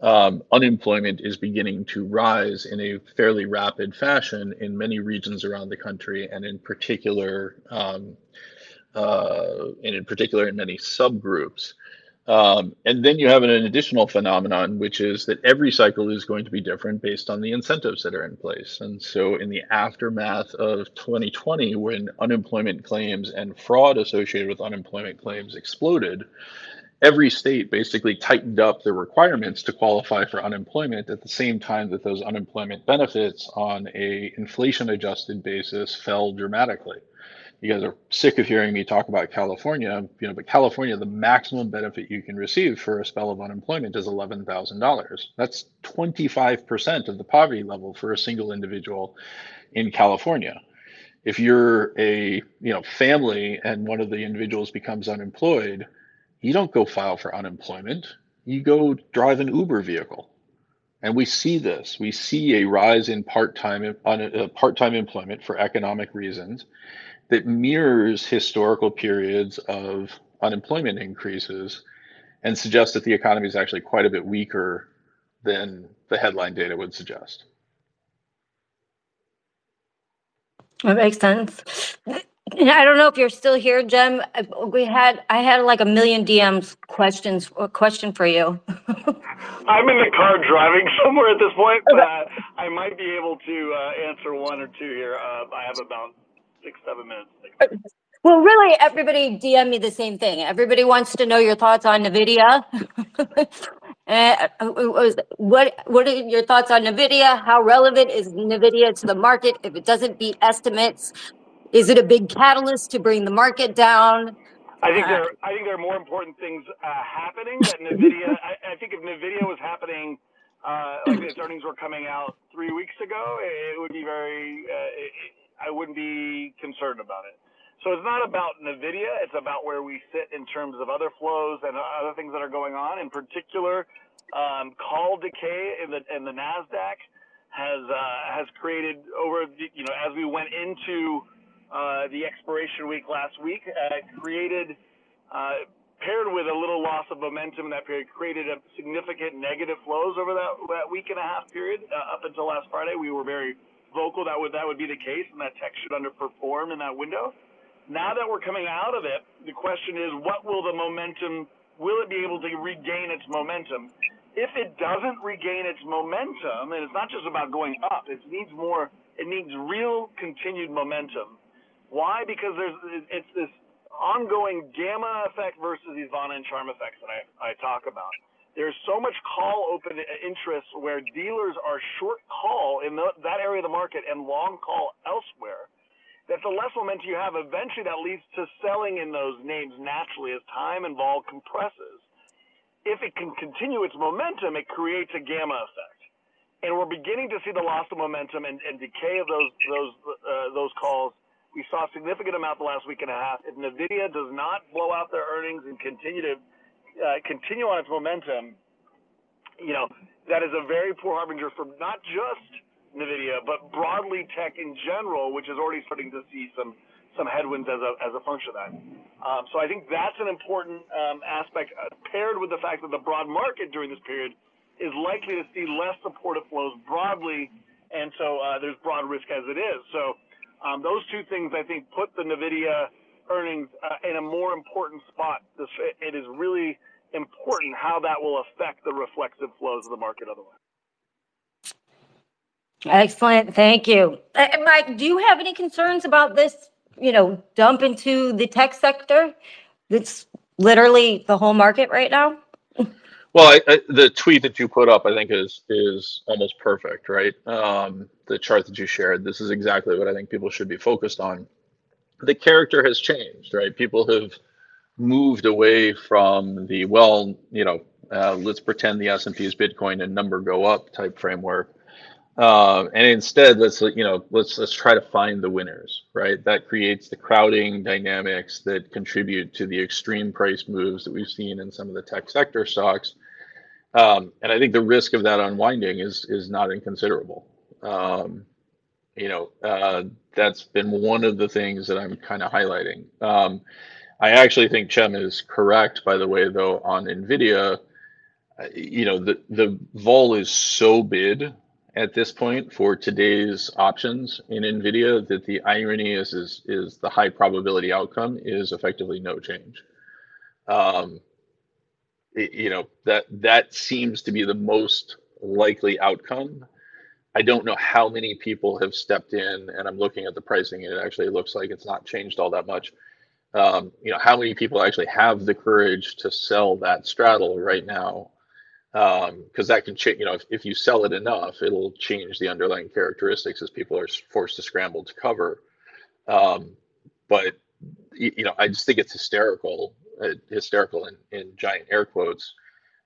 um, unemployment is beginning to rise in a fairly rapid fashion in many regions around the country and in particular um, uh, and in particular in many subgroups. Um, and then you have an, an, additional phenomenon, which is that every cycle is going to be different based on the incentives that are in place. And so, in the aftermath of 2020, when unemployment claims and fraud associated with unemployment claims exploded, every state basically tightened up the requirements to qualify for unemployment at the same time that those unemployment benefits on a inflation adjusted basis fell dramatically you guys are sick of hearing me talk about California, you know, but California, the maximum benefit you can receive for a spell of unemployment is $11,000. That's 25% of the poverty level for a single individual in California. If you're a, you know, family and one of the individuals becomes unemployed, you don't go file for unemployment. You go drive an Uber vehicle. And we see this. We see a rise in part-time uh, part-time employment for economic reasons that mirrors historical periods of unemployment increases and suggests that the economy is actually quite a bit weaker than the headline data would suggest. That makes sense. I don't know if you're still here, Cem. We had I had like a million DMs questions a question for you. (laughs) I'm in the car driving somewhere at this point, but uh, I might be able to uh, answer one or two here. Uh, I have about six, seven minutes. Well, really, everybody DM me the same thing. Everybody wants to know your thoughts on NVIDIA. (laughs) uh, what What are your thoughts on NVIDIA? How relevant is NVIDIA to the market? If it doesn't beat estimates, is it a big catalyst to bring the market down? I think there. I think there are more important things uh, happening. That NVIDIA. (laughs) I, I, think if NVIDIA was happening, uh, like its earnings were coming out three weeks ago, it, would be very. Uh, it, I wouldn't be concerned about it. So it's not about NVIDIA. It's about where we sit in terms of other flows and other things that are going on. In particular, um, call decay in the, in the NASDAQ has, uh, has created over, you know, as we went into uh, the expiration week last week, uh, created, uh, paired with a little loss of momentum in that period, created a significant negative flows over that, that week and a half period. Uh, up until last Friday, we were very vocal that would that would be the case, and that tech should underperform in that window. Now that we're coming out of it, the question is, what will the momentum? Will it be able to regain its momentum? If it doesn't regain its momentum, and it's not just about going up, it needs more. It needs real continued momentum. Why? Because there's it's this ongoing gamma effect versus these vanna and charm effects that I, I talk about. There's so much call open interest where dealers are short call in the, that area of the market and long call elsewhere that the less momentum you have, eventually that leads to selling in those names naturally as time and vol compresses. If it can continue its momentum, it creates a gamma effect. And we're beginning to see the loss of momentum and, and decay of those those uh, those calls. We saw a significant amount the last week and a half. If Nvidia does not blow out their earnings and continue to uh, continue on its momentum, you know, that is a very poor harbinger for not just NVIDIA, but broadly tech in general, which is already starting to see some some headwinds as a, as a function of that. Um, so I think that's an important um, aspect uh, paired with the fact that the broad market during this period is likely to see less supportive flows broadly, and so uh, there's broad risk as it is. So um, those two things I think put the NVIDIA earnings uh, in a more important spot. This, it is really important how that will affect the reflexive flows of the market otherwise. Excellent. Thank you. Uh, Mike, do you have any concerns about this, you know, dump into the tech sector? That's literally the whole market right now. (laughs) Well, I, I, the tweet that you put up, I think, is is almost perfect, right? Um, the chart that you shared. This is exactly what I think people should be focused on the character has changed, right? People have moved away from the well, you know, uh, let's pretend the S and P is Bitcoin and number go up type framework, uh, and instead let's you know let's let's try to find the winners, right? That creates the crowding dynamics that contribute to the extreme price moves that we've seen in some of the tech sector stocks. Um, and I think the risk of that unwinding is is not inconsiderable. Um, you know, uh, that's been one of the things that I'm kind of highlighting. Um, I actually think Cem is correct, by the way, though, on NVIDIA. Uh, you know, the, the vol is so bid at this point for today's options in NVIDIA that the irony is, is, is the high probability outcome is effectively no change. Um, you know, that, that seems to be the most likely outcome I don't know how many people have stepped in, and I'm looking at the pricing, and it actually looks like it's not changed all that much. Um, you know, how many people actually have the courage to sell that straddle right now? Because um, that can change. You know, if, if you sell it enough, it'll change the underlying characteristics as people are forced to scramble to cover. Um, but you know, I just think it's hysterical, hysterical in, in giant air quotes,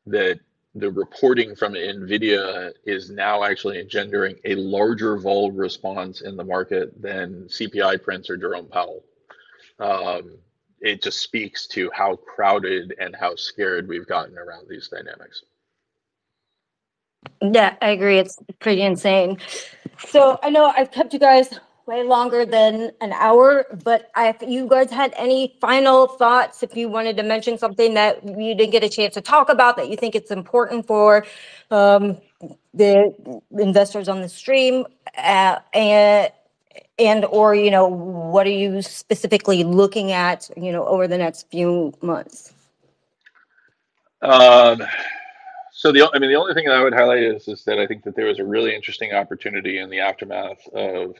that the reporting from NVIDIA is now actually engendering a larger vol response in the market than CPI prints or Jerome Powell. Um, it just speaks to how crowded and how scared we've gotten around these dynamics. Yeah, I agree. It's pretty insane. So I know I've kept you guys way longer than an hour, but if you guys had any final thoughts, if you wanted to mention something that you didn't get a chance to talk about that you think it's important for um, the investors on the stream, uh, and and or you know what are you specifically looking at you know over the next few months? Um, so the I mean the only thing that I would highlight is is that I think that there was a really interesting opportunity in the aftermath of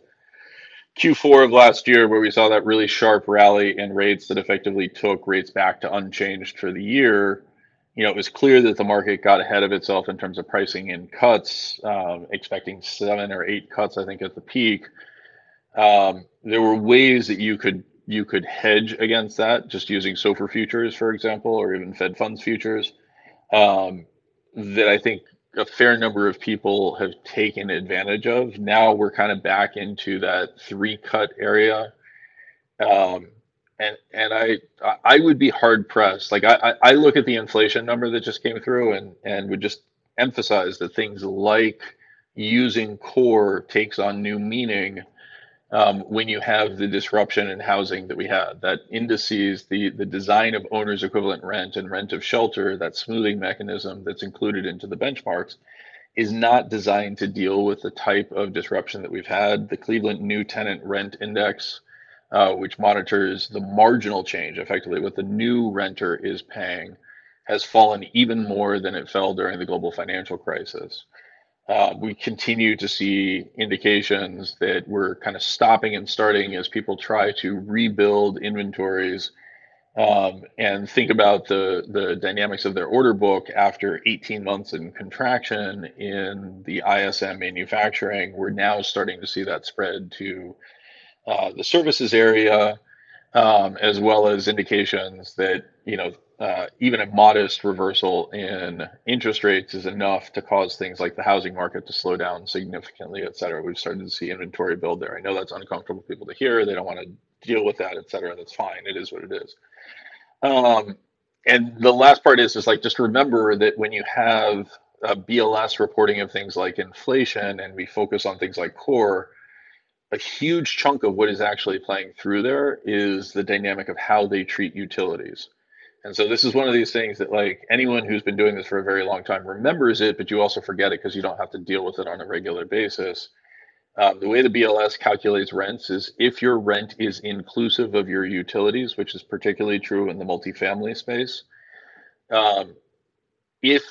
Q4 of last year, where we saw that really sharp rally in rates that effectively took rates back to unchanged for the year, you know, it was clear that the market got ahead of itself in terms of pricing in cuts, um, expecting seven or eight cuts, I think, at the peak. Um, there were ways that you could you could hedge against that, just using SOFR futures, for example, or even Fed funds futures. Um, that I think a fair number of people have taken advantage of. Now we're kind of back into that three cut area. Um, and and I I would be hard pressed. Like I, I look at the inflation number that just came through and and would just emphasize that things like using core takes on new meaning um, when you have the disruption in housing that we had, that indices, the, the design of owner's equivalent rent and rent of shelter, that smoothing mechanism that's included into the benchmarks, is not designed to deal with the type of disruption that we've had. The Cleveland New Tenant Rent Index, uh, which monitors the marginal change, effectively what the new renter is paying, has fallen even more than it fell during the global financial crisis. Uh, we continue to see indications that we're kind of stopping and starting as people try to rebuild inventories um, and think about the the dynamics of their order book after 18 months in contraction in the ISM manufacturing. We're now starting to see that spread to uh, the services area, um, as well as indications that you know uh, even a modest reversal in interest rates is enough to cause things like the housing market to slow down significantly, et cetera. We've started to see inventory build there. I know that's uncomfortable for people to hear. They don't want to deal with that, et cetera. That's fine. It is what it is. Um, and the last part is, is like just remember that when you have a BLS reporting of things like inflation and we focus on things like core, a huge chunk of what is actually playing through there is the dynamic of how they treat utilities. And so this is one of these things that like anyone who's been doing this for a very long time remembers it, but you also forget it because you don't have to deal with it on a regular basis. Um, the way the BLS calculates rents is if your rent is inclusive of your utilities, which is particularly true in the multifamily space. Um, if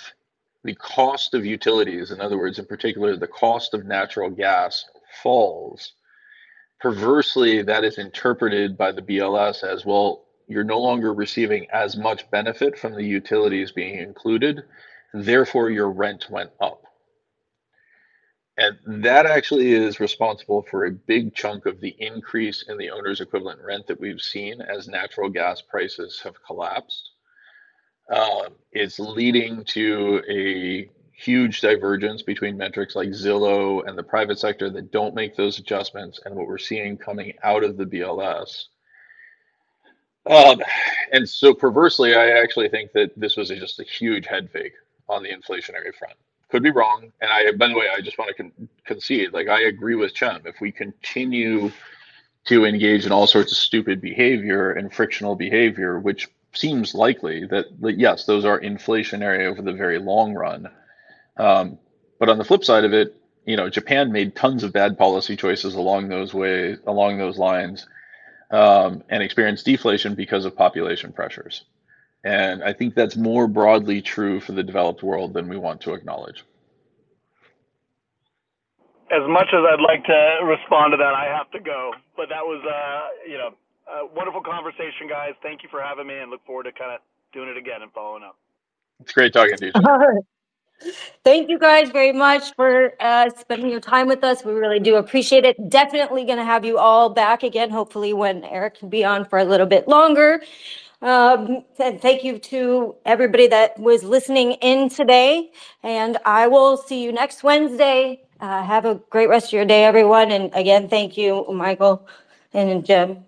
the cost of utilities, in other words, in particular, the cost of natural gas falls, perversely, that is interpreted by the BLS as well, you're no longer receiving as much benefit from the utilities being included. Therefore, your rent went up. And that actually is responsible for a big chunk of the increase in the owner's equivalent rent that we've seen as natural gas prices have collapsed. Uh, it's leading to a huge divergence between metrics like Zillow and the private sector that don't make those adjustments and what we're seeing coming out of the BLS. Um, and so perversely, I actually think that this was a, just a huge head fake on the inflationary front. Could be wrong. And I, by the way, I just want to con- concede, like I agree with Cem. If we continue to engage in all sorts of stupid behavior and frictional behavior, which seems likely that, that yes, those are inflationary over the very long run. Um, but on the flip side of it, you know, Japan made tons of bad policy choices along those ways, along those lines um, and experience deflation because of population pressures. And I think that's more broadly true for the developed world than we want to acknowledge. As much as I'd like to respond to that, I have to go. But that was, uh, you know, uh, wonderful conversation, guys. Thank you for having me, and look forward to kind of doing it again and following up. It's great talking to you. (laughs) Thank you guys very much for uh, spending your time with us. We really do appreciate it. Definitely going to have you all back again, hopefully, when Eric can be on for a little bit longer. Um, and thank you to everybody that was listening in today. And I will see you next Wednesday. Uh, have a great rest of your day, everyone. And again, thank you, Michael and Cem.